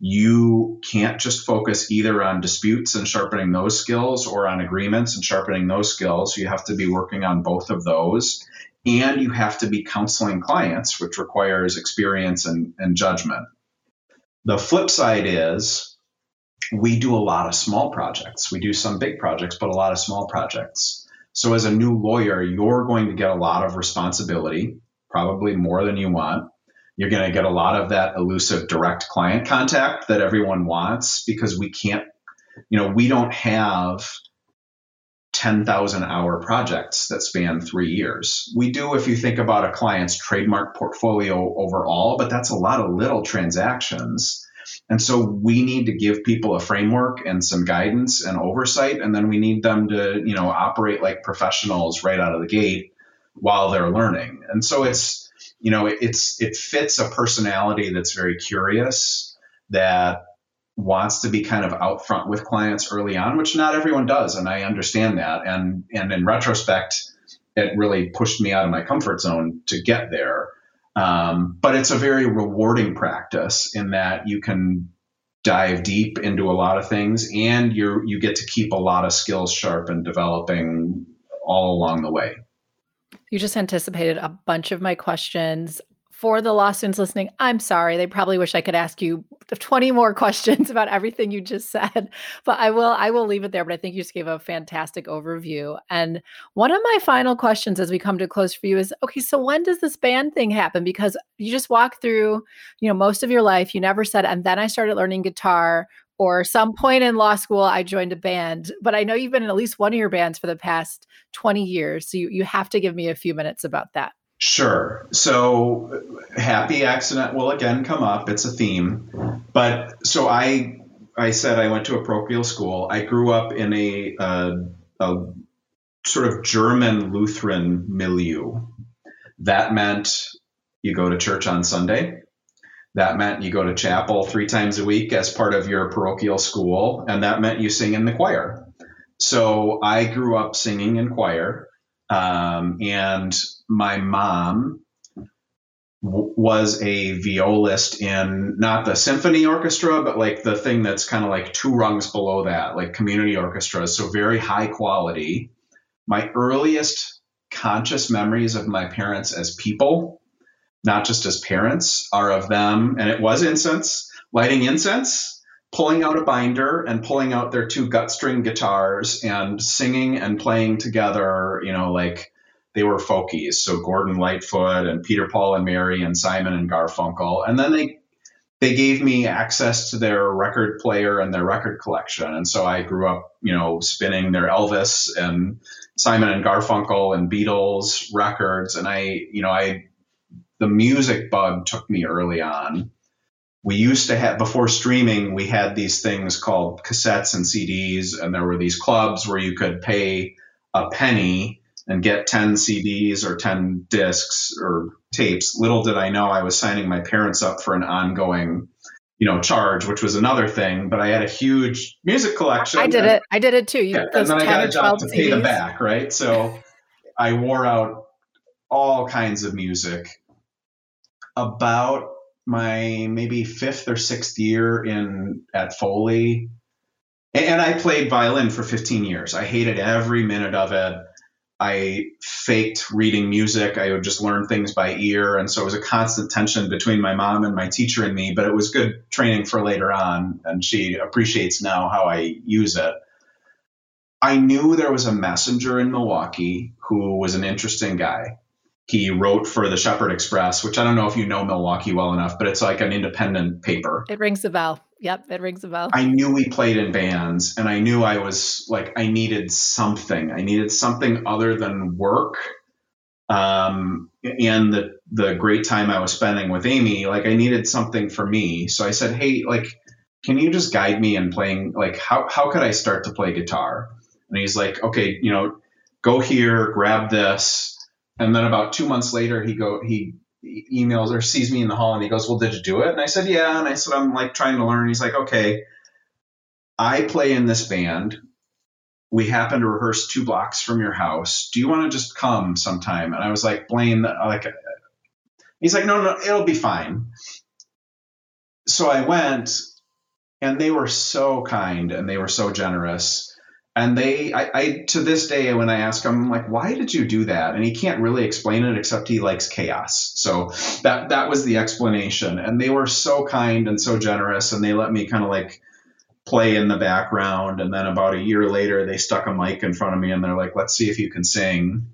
You can't just focus either on disputes and sharpening those skills or on agreements and sharpening those skills. You have to be working on both of those. And you have to be counseling clients, which requires experience and, and judgment. The flip side is we do a lot of small projects. We do some big projects, but a lot of small projects. So as a new lawyer, you're going to get a lot of responsibility, probably more than you want. You're going to get a lot of that elusive direct client contact that everyone wants because we can't, you know, we don't have 10,000 hour projects that span three years. We do if you think about a client's trademark portfolio overall, but that's a lot of little transactions And so we need to give people a framework and some guidance and oversight, and then we need them to, you know, operate like professionals right out of the gate while they're learning. And so it's, you know, it's it fits a personality that's very curious that wants to be kind of out front with clients early on, which not everyone does, and I understand that. And and in retrospect, it really pushed me out of my comfort zone to get there. Um, but it's a very rewarding practice in that you can dive deep into a lot of things, and you you get to keep a lot of skills sharp and developing all along the way. You just anticipated a bunch of my questions for the law students listening, I'm sorry. They probably wish I could ask you 20 more questions about everything you just said, but I will I will leave it there, but I think you just gave a fantastic overview. And one of my final questions as we come to close for you is okay, so when does this band thing happen because you just walk through, you know, most of your life, you never said and then I started learning guitar or some point in law school I joined a band, but I know you've been in at least one of your bands for the past 20 years. So you, you have to give me a few minutes about that. Sure. So happy accident will again come up. It's a theme. But so I I said I went to a parochial school. I grew up in a, uh, a sort of German Lutheran milieu. That meant you go to church on Sunday. That meant you go to chapel three times a week as part of your parochial school, and that meant you sing in the choir. So I grew up singing in choir, um, and my mom w- was a violist in not the symphony orchestra, but like the thing that's kind of like two rungs below that, like community orchestras. So very high quality. My earliest conscious memories of my parents as people, not just as parents, are of them, and it was incense, lighting incense, pulling out a binder and pulling out their two gut string guitars and singing and playing together, you know, like they were folkies. So Gordon Lightfoot and Peter, Paul and Mary and Simon and Garfunkel. And then they they gave me access to their record player and their record collection. And so I grew up, you know, spinning their Elvis and Simon and Garfunkel and Beatles records. And I, you know, I the music bug took me early on. We used to have before streaming, we had these things called cassettes and CDs, and there were these clubs where you could pay a penny and get 10 CDs or 10 discs or tapes. Little did I know I was signing my parents up for an ongoing, you know, charge, which was another thing. But I had a huge music collection. I did and, it. I did it too. You, yeah, and then I got a job to CDs. pay them back, right? So I wore out all kinds of music. About my maybe fifth or sixth year in at Foley, and I played violin for 15 years. I hated every minute of it. I faked reading music. I would just learn things by ear. And so it was a constant tension between my mom and my teacher and me, but it was good training for later on. And she appreciates now how I use it. I knew there was a messenger in Milwaukee who was an interesting guy. He wrote for the Shepherd Express, which I don't know if you know Milwaukee well enough, but it's like an independent paper. It rings a bell. Yep, it rings a bell. I knew we played in bands and I knew I was like I needed something. I needed something other than work. Um, and the the great time I was spending with Amy, like I needed something for me. So I said, "Hey, like can you just guide me in playing like how how could I start to play guitar?" And he's like, "Okay, you know, go here, grab this." And then about 2 months later, he go he emails or sees me in the hall and he goes, Well, did you do it? And I said, Yeah. And I said, I'm like trying to learn. He's like, Okay, I play in this band. We happen to rehearse two blocks from your house. Do you want to just come sometime? And I was like, Blaine, like, he's like, No, no, it'll be fine. So I went and they were so kind and they were so generous and they I, I, to this day when i ask him I'm like why did you do that? And he can't really explain it except he likes chaos. So that that was the explanation. And they were so kind and so generous and they let me kind of like play in the background. And then about a year later they stuck a mic in front of me and they're like let's see if you can sing.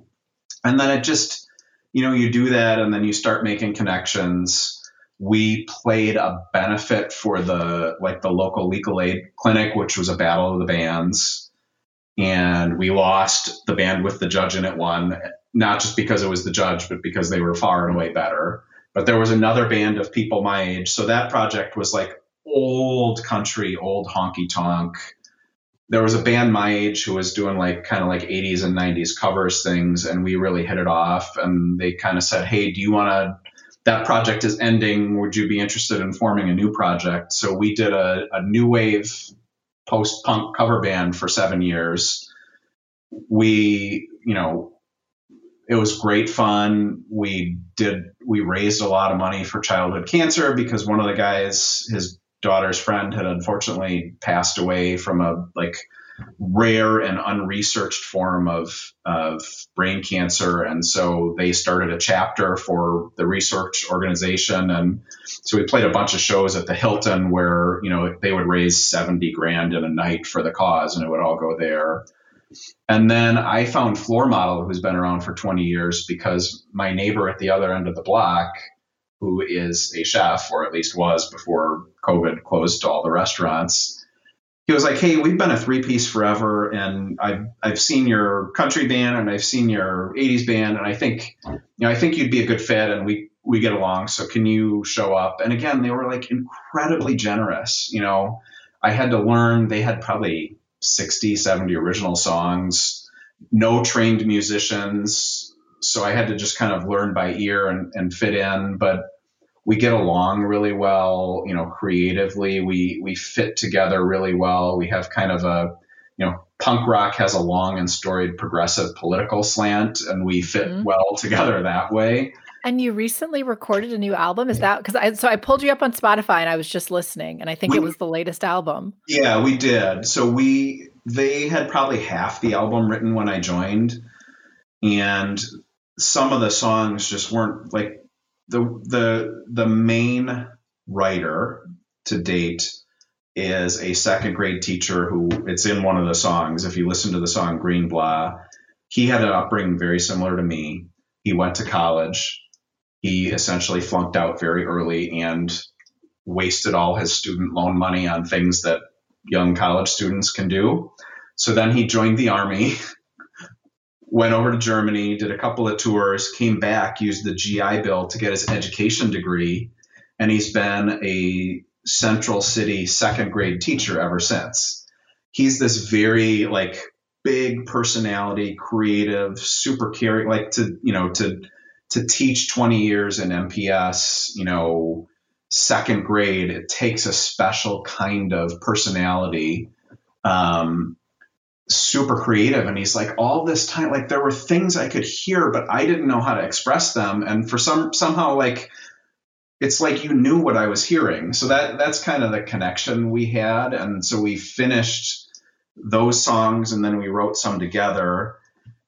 And then it just you know you do that and then you start making connections. We played a benefit for the like the local legal aid clinic which was a battle of the bands and we lost the band with the judge in it won, not just because it was the judge, but because they were far and away better. But there was another band of people my age, so that project was like old country, old honky tonk. There was a band my age who was doing like kind of like 80s and 90s covers things, and we really hit it off. And they kind of said, Hey, do you want to? That project is ending. Would you be interested in forming a new project? So we did a, a new wave post punk cover band for seven years. We, you know, it was great fun. We did we raised a lot of money for childhood cancer because one of the guys, his daughter's friend, had unfortunately passed away from a like rare and unresearched form of of brain cancer, and so they started a chapter for the research organization, and so we played a bunch of shows at the Hilton where you know they would raise seventy grand in a night for the cause, and it would all go there. And then I found Floor Model, who's been around for 20 years, because my neighbor at the other end of the block, who is a chef, or at least was before COVID closed all the restaurants, he was like, "Hey, we've been a three piece forever, and I've I've seen your country band and I've seen your '80s band, and I think you know I think you'd be a good fit, and we we get along. So can you show up?" And again, they were like incredibly generous. You know, I had to learn. They had probably 60, 70 original songs, no trained musicians. So I had to just kind of learn by ear and, and fit in. But we get along really well, you know, creatively. We we fit together really well. We have kind of a, you know, punk rock has a long and storied progressive political slant, and we fit mm-hmm. well together that way. And you recently recorded a new album. Is that because I so I pulled you up on Spotify and I was just listening, and I think we, it was the latest album. Yeah, we did. So we they had probably half the album written when I joined, and some of the songs just weren't like the the the main writer to date is a second grade teacher who it's in one of the songs. If you listen to the song Green Blah, he had an upbringing very similar to me. He went to college he essentially flunked out very early and wasted all his student loan money on things that young college students can do. So then he joined the army, went over to Germany, did a couple of tours, came back, used the GI Bill to get his education degree, and he's been a Central City second grade teacher ever since. He's this very like big personality, creative, super caring, like to, you know, to to teach 20 years in MPS, you know, second grade, it takes a special kind of personality. Um, super creative and he's like all this time like there were things i could hear but i didn't know how to express them and for some somehow like it's like you knew what i was hearing so that that's kind of the connection we had and so we finished those songs and then we wrote some together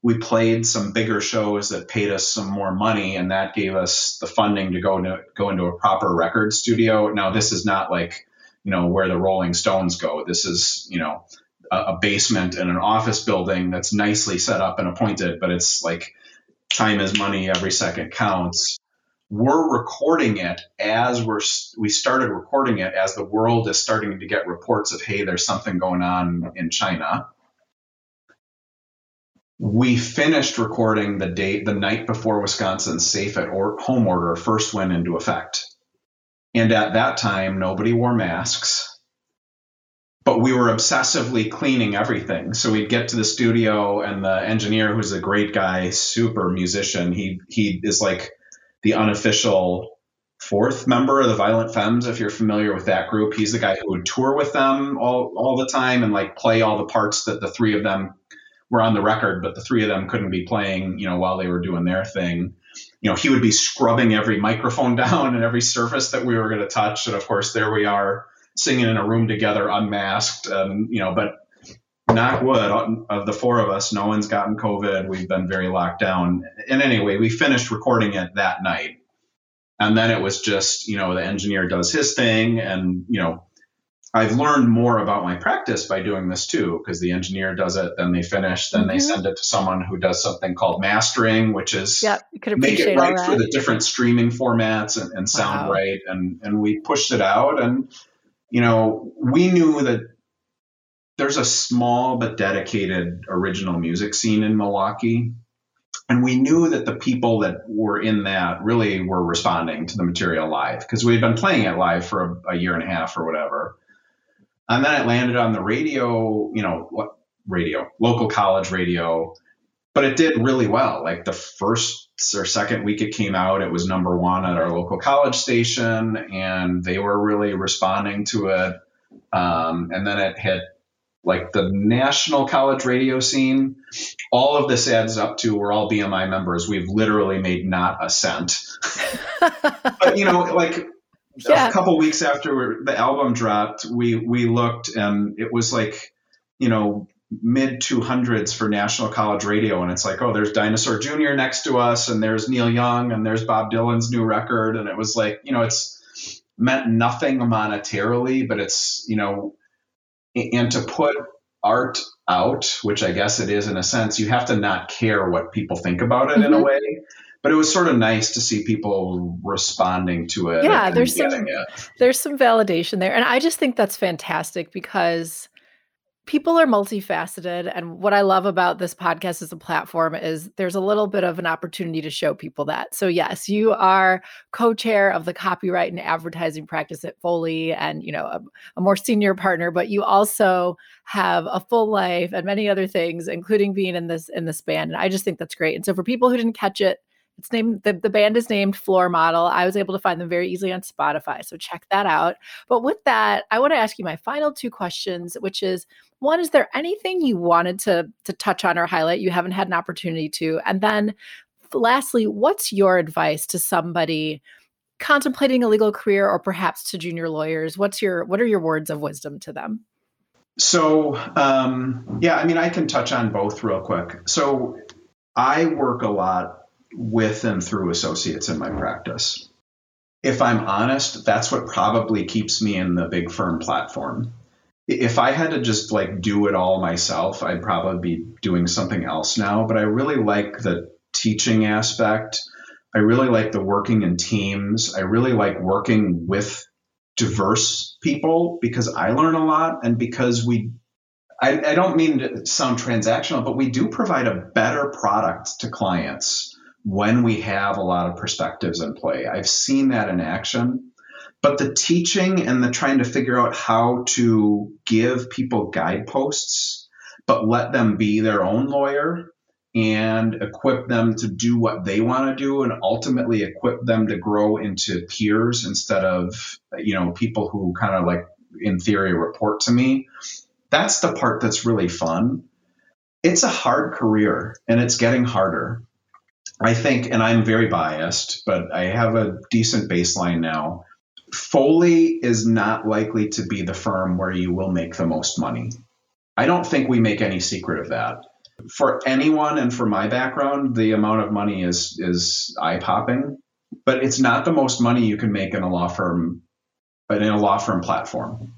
we played some bigger shows that paid us some more money, and that gave us the funding to go into go into a proper record studio. Now, this is not like you know where the Rolling Stones go. This is you know a, basement in an office building that's nicely set up and appointed, but it's like time is money. Every second counts. We're recording it as we're we started recording it as the world is starting to get reports of hey, there's something going on in China we finished recording the date the night before Wisconsin's safe at or, home order first went into effect. And at that time, nobody wore masks, but we were obsessively cleaning everything. So we'd get to the studio, and the engineer, who's a great guy, super musician, he he is like the unofficial fourth member of the Violent Femmes. If you're familiar with that group, he's the guy who would tour with them all all the time and like play all the parts that the three of them were on the record, but the three of them couldn't be playing, you know, while they were doing their thing. You know, he would be scrubbing every microphone down and every surface that we were going to touch. And of course, there we are singing in a room together, unmasked. And, you know, but knock wood, of the four of us, no one's gotten COVID. We've been very locked down. And anyway, we finished recording it that night. And then it was just, you know, the engineer does his thing and, you know, I've learned more about my practice by doing this too, because the engineer does it, then they finish, then mm-hmm. they send it to someone who does something called mastering, which is yep, make it right for the different streaming formats and, and sound wow. right. And and we pushed it out, and you know we knew that there's a small but dedicated original music scene in Milwaukee. And we knew that the people that were in that really were responding to the material live because we had been playing it live for a, a year and a half or whatever. And then it landed on the radio, you know, what radio, local college radio, but it did really well. Like the first or second week it came out, it was number one at our local college station, and they were really responding to it. Um, and then it hit like the national college radio scene. All of this adds up to we're all BMI members. We've literally made not a cent. but you know, like yeah. a couple weeks after the album dropped, we we looked and it was like, you know, mid 200s for national college radio and it's like oh there's dinosaur jr next to us and there's neil young and there's bob dylan's new record and it was like you know it's meant nothing monetarily but it's you know and to put art out, which I guess it is in a sense, you have to not care what people think about it mm-hmm. in a mm-hmm. way. But it was sort of nice to see people responding to it. Yeah, there's some it. there's some validation there, and I just think that's fantastic because people are multifaceted and what i love about this podcast as a platform is there's a little bit of an opportunity to show people that. So yes you are co-chair of the copyright and advertising practice at foley and you know a, a more senior partner but you also have a full life and many other things including being in this in this band and i just think that's great. And so for people who didn't catch it it's named the, the band is named Floor Model. I was able to find them very easily on Spotify. So check that out. But with that, I want to ask you my final two questions, which is one, is there anything you wanted to to touch on or highlight you haven't had an opportunity to? And then lastly, what's your advice to somebody contemplating a legal career or perhaps to junior lawyers? What's your what are your words of wisdom to them? So, um, yeah, I mean, I can touch on both real quick. So, I work a lot with and through associates in my practice. If I'm honest, that's what probably keeps me in the big firm platform. If I had to just like do it all myself, I'd probably be doing something else now. But I really like the teaching aspect. I really like the working in teams. I really like working with diverse people because I learn a lot and because we I, I, don't mean to sound transactional, but we do provide a better product to clients when we have a lot of perspectives in play. I've seen that in action. But the teaching and the trying to figure out how to give people guideposts, but let them be their own lawyer and equip them to do what they want to do and ultimately equip them to grow into peers instead of, you know, people who kind of like in theory report to me. That's the part that's really fun. It's a hard career and it's getting harder. I think, and I'm very biased, but I have a decent baseline now. Foley is not likely to be the firm where you will make the most money. I don't think we make any secret of that. For anyone and for my background, the amount of money is is eye popping, but it's not the most money you can make in a law firm, but in a law firm platform.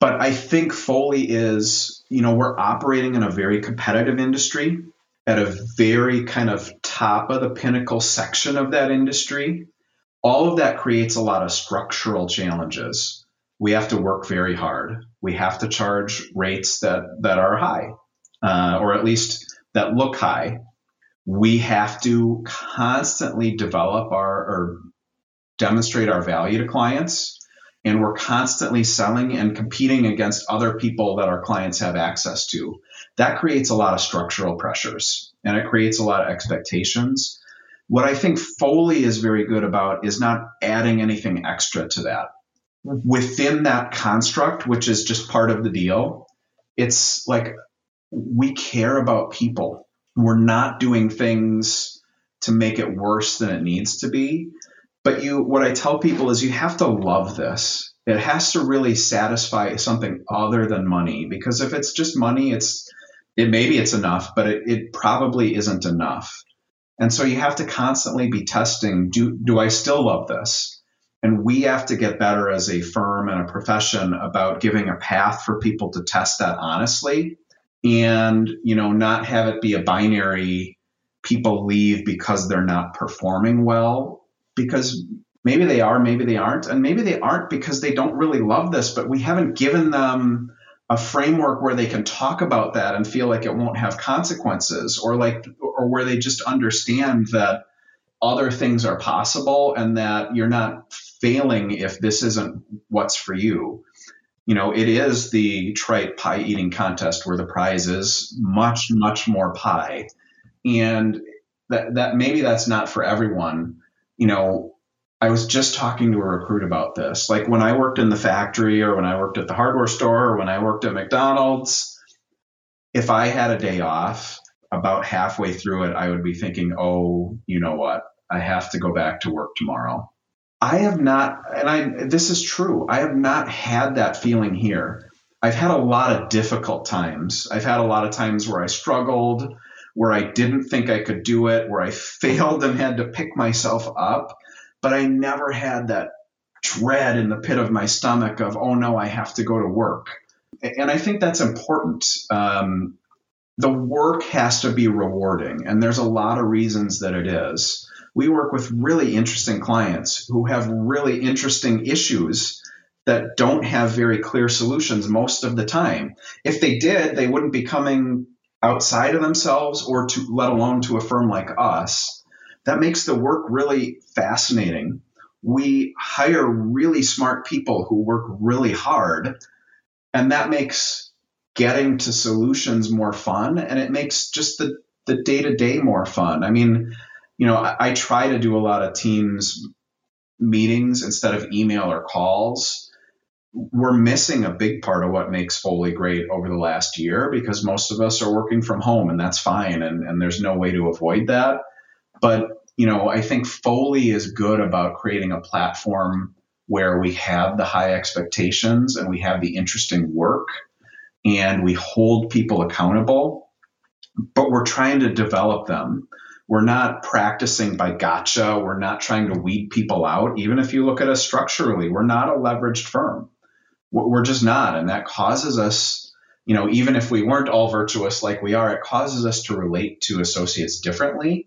But I think Foley is, you know, we're operating in a very competitive industry at a very kind of top of the pinnacle section of that industry, all of that creates a lot of structural challenges. We have to work very hard. We have to charge rates that, that are high, uh, or at least that look high. We have to constantly develop our or demonstrate our value to clients. And we're constantly selling and competing against other people that our clients have access to that creates a lot of structural pressures and it creates a lot of expectations. What I think Foley is very good about is not adding anything extra to that. Hmm. Within that construct, which is just part of the deal, it's like we care about people. We're not doing things to make it worse than it needs to be. But you, what I tell people is you have to love this. It has to really satisfy something other than money because if it's just money, it's it maybe it's enough, but it, it probably isn't enough. And so you have to constantly be testing do, do I still love this? And we have to get better as a firm and a profession about giving a path for people to test that honestly and you know not have it be a binary people leave because they're not performing well because maybe they are maybe they aren't and maybe they aren't because they don't really love this but we haven't given them a framework where they can talk about that and feel like it won't have consequences or like or where they just understand that other things are possible and that you're not failing if this isn't what's for you. You know, it is the trite pie eating contest where the prize is much, much more pie. And that, that maybe that's not for everyone. You know, I was just talking to a recruit about this. Like when I worked in the factory or when I worked at the hardware store or when I worked at McDonald's, if I had a day off, about halfway through it, I would be thinking, oh, you know what? I have to go back to work tomorrow. I have not, and I, this is true, I have not had that feeling here. I've had a lot of difficult times. I've had a lot of times where I struggled, where I didn't think I could do it, where I failed and had to pick myself up. But I never had that dread in the pit of my stomach of, oh no, I have to go to work. And I think that's important. Um, the work has to be rewarding, and there's a lot of reasons that it is we work with really interesting clients who have really interesting issues that don't have very clear solutions most of the time. If they did, they wouldn't be coming outside of themselves or to let alone to a firm like us. That makes the work really fascinating. We hire really smart people who work really hard, and that makes getting to solutions more fun and it makes just the the day to day more fun. I mean, you know, I, I try to do a lot of teams meetings instead of email or calls. We're missing a big part of what makes Foley great over the last year because most of us are working from home and that's fine and, and there's no way to avoid that. But, you know, I think Foley is good about creating a platform where we have the high expectations and we have the interesting work and we hold people accountable, but we're trying to develop them we're not practicing by gotcha. We're not trying to weed people out. Even if you look at us structurally, we're not a leveraged firm. We're just not. And that causes us, you know, even if we weren't all virtuous like we are, it causes us to relate to associates differently.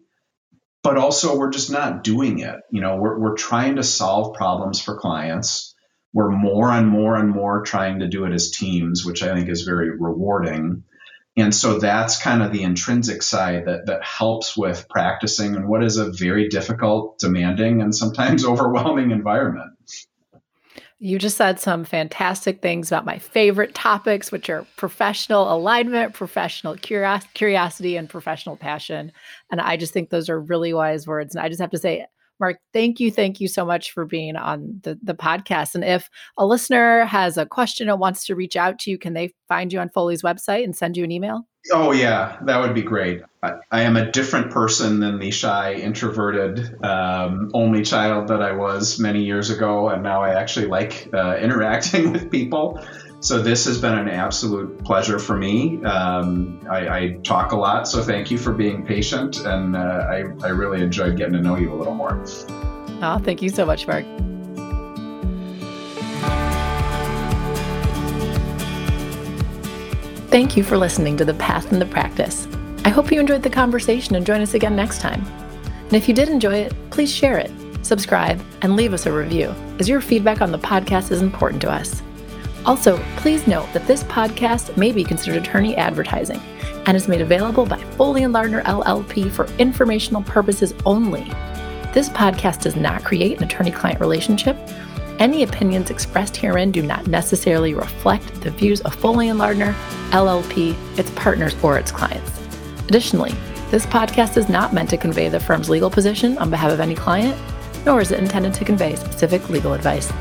But also, we're just not doing it. You know, we're, we're trying to solve problems for clients. We're more and more and more trying to do it as teams, which I think is very rewarding and so that's kind of the intrinsic side that, that helps with practicing in what is a very difficult, demanding, and sometimes overwhelming environment. You just said some fantastic things about my favorite topics, which are professional alignment, professional curios- curiosity, and professional passion. And I just think those are really wise words. And I just have to say, Mark, thank you. Thank you so much for being on the, the podcast. And if a listener has a question or wants to reach out to you, can they find you on Foley's website and send you an email? Oh, yeah, that would be great. I, I am a different person than the shy, introverted, um, only child that I was many years ago. And now I actually like uh, interacting with people. So this has been an absolute pleasure for me. Um, I, I, talk a lot, so thank you for being patient, and uh, I, I really enjoyed getting to know you a little more. Oh, thank you so much, Mark. Thank you for listening to The Path and the Practice. I hope you enjoyed the conversation and join us again next time. And if you did enjoy it, please share it, subscribe, and leave us a review, as your feedback on the podcast is important to us. Also, please note that this podcast may be considered attorney advertising and is made available by Foley and Lardner LLP for informational purposes only. This podcast does not create an attorney client relationship. Any opinions expressed herein do not necessarily reflect the views of Foley and Lardner LLP, its partners, or its clients. Additionally, this podcast is not meant to convey the firm's legal position on behalf of any client, nor is it intended to convey specific legal advice.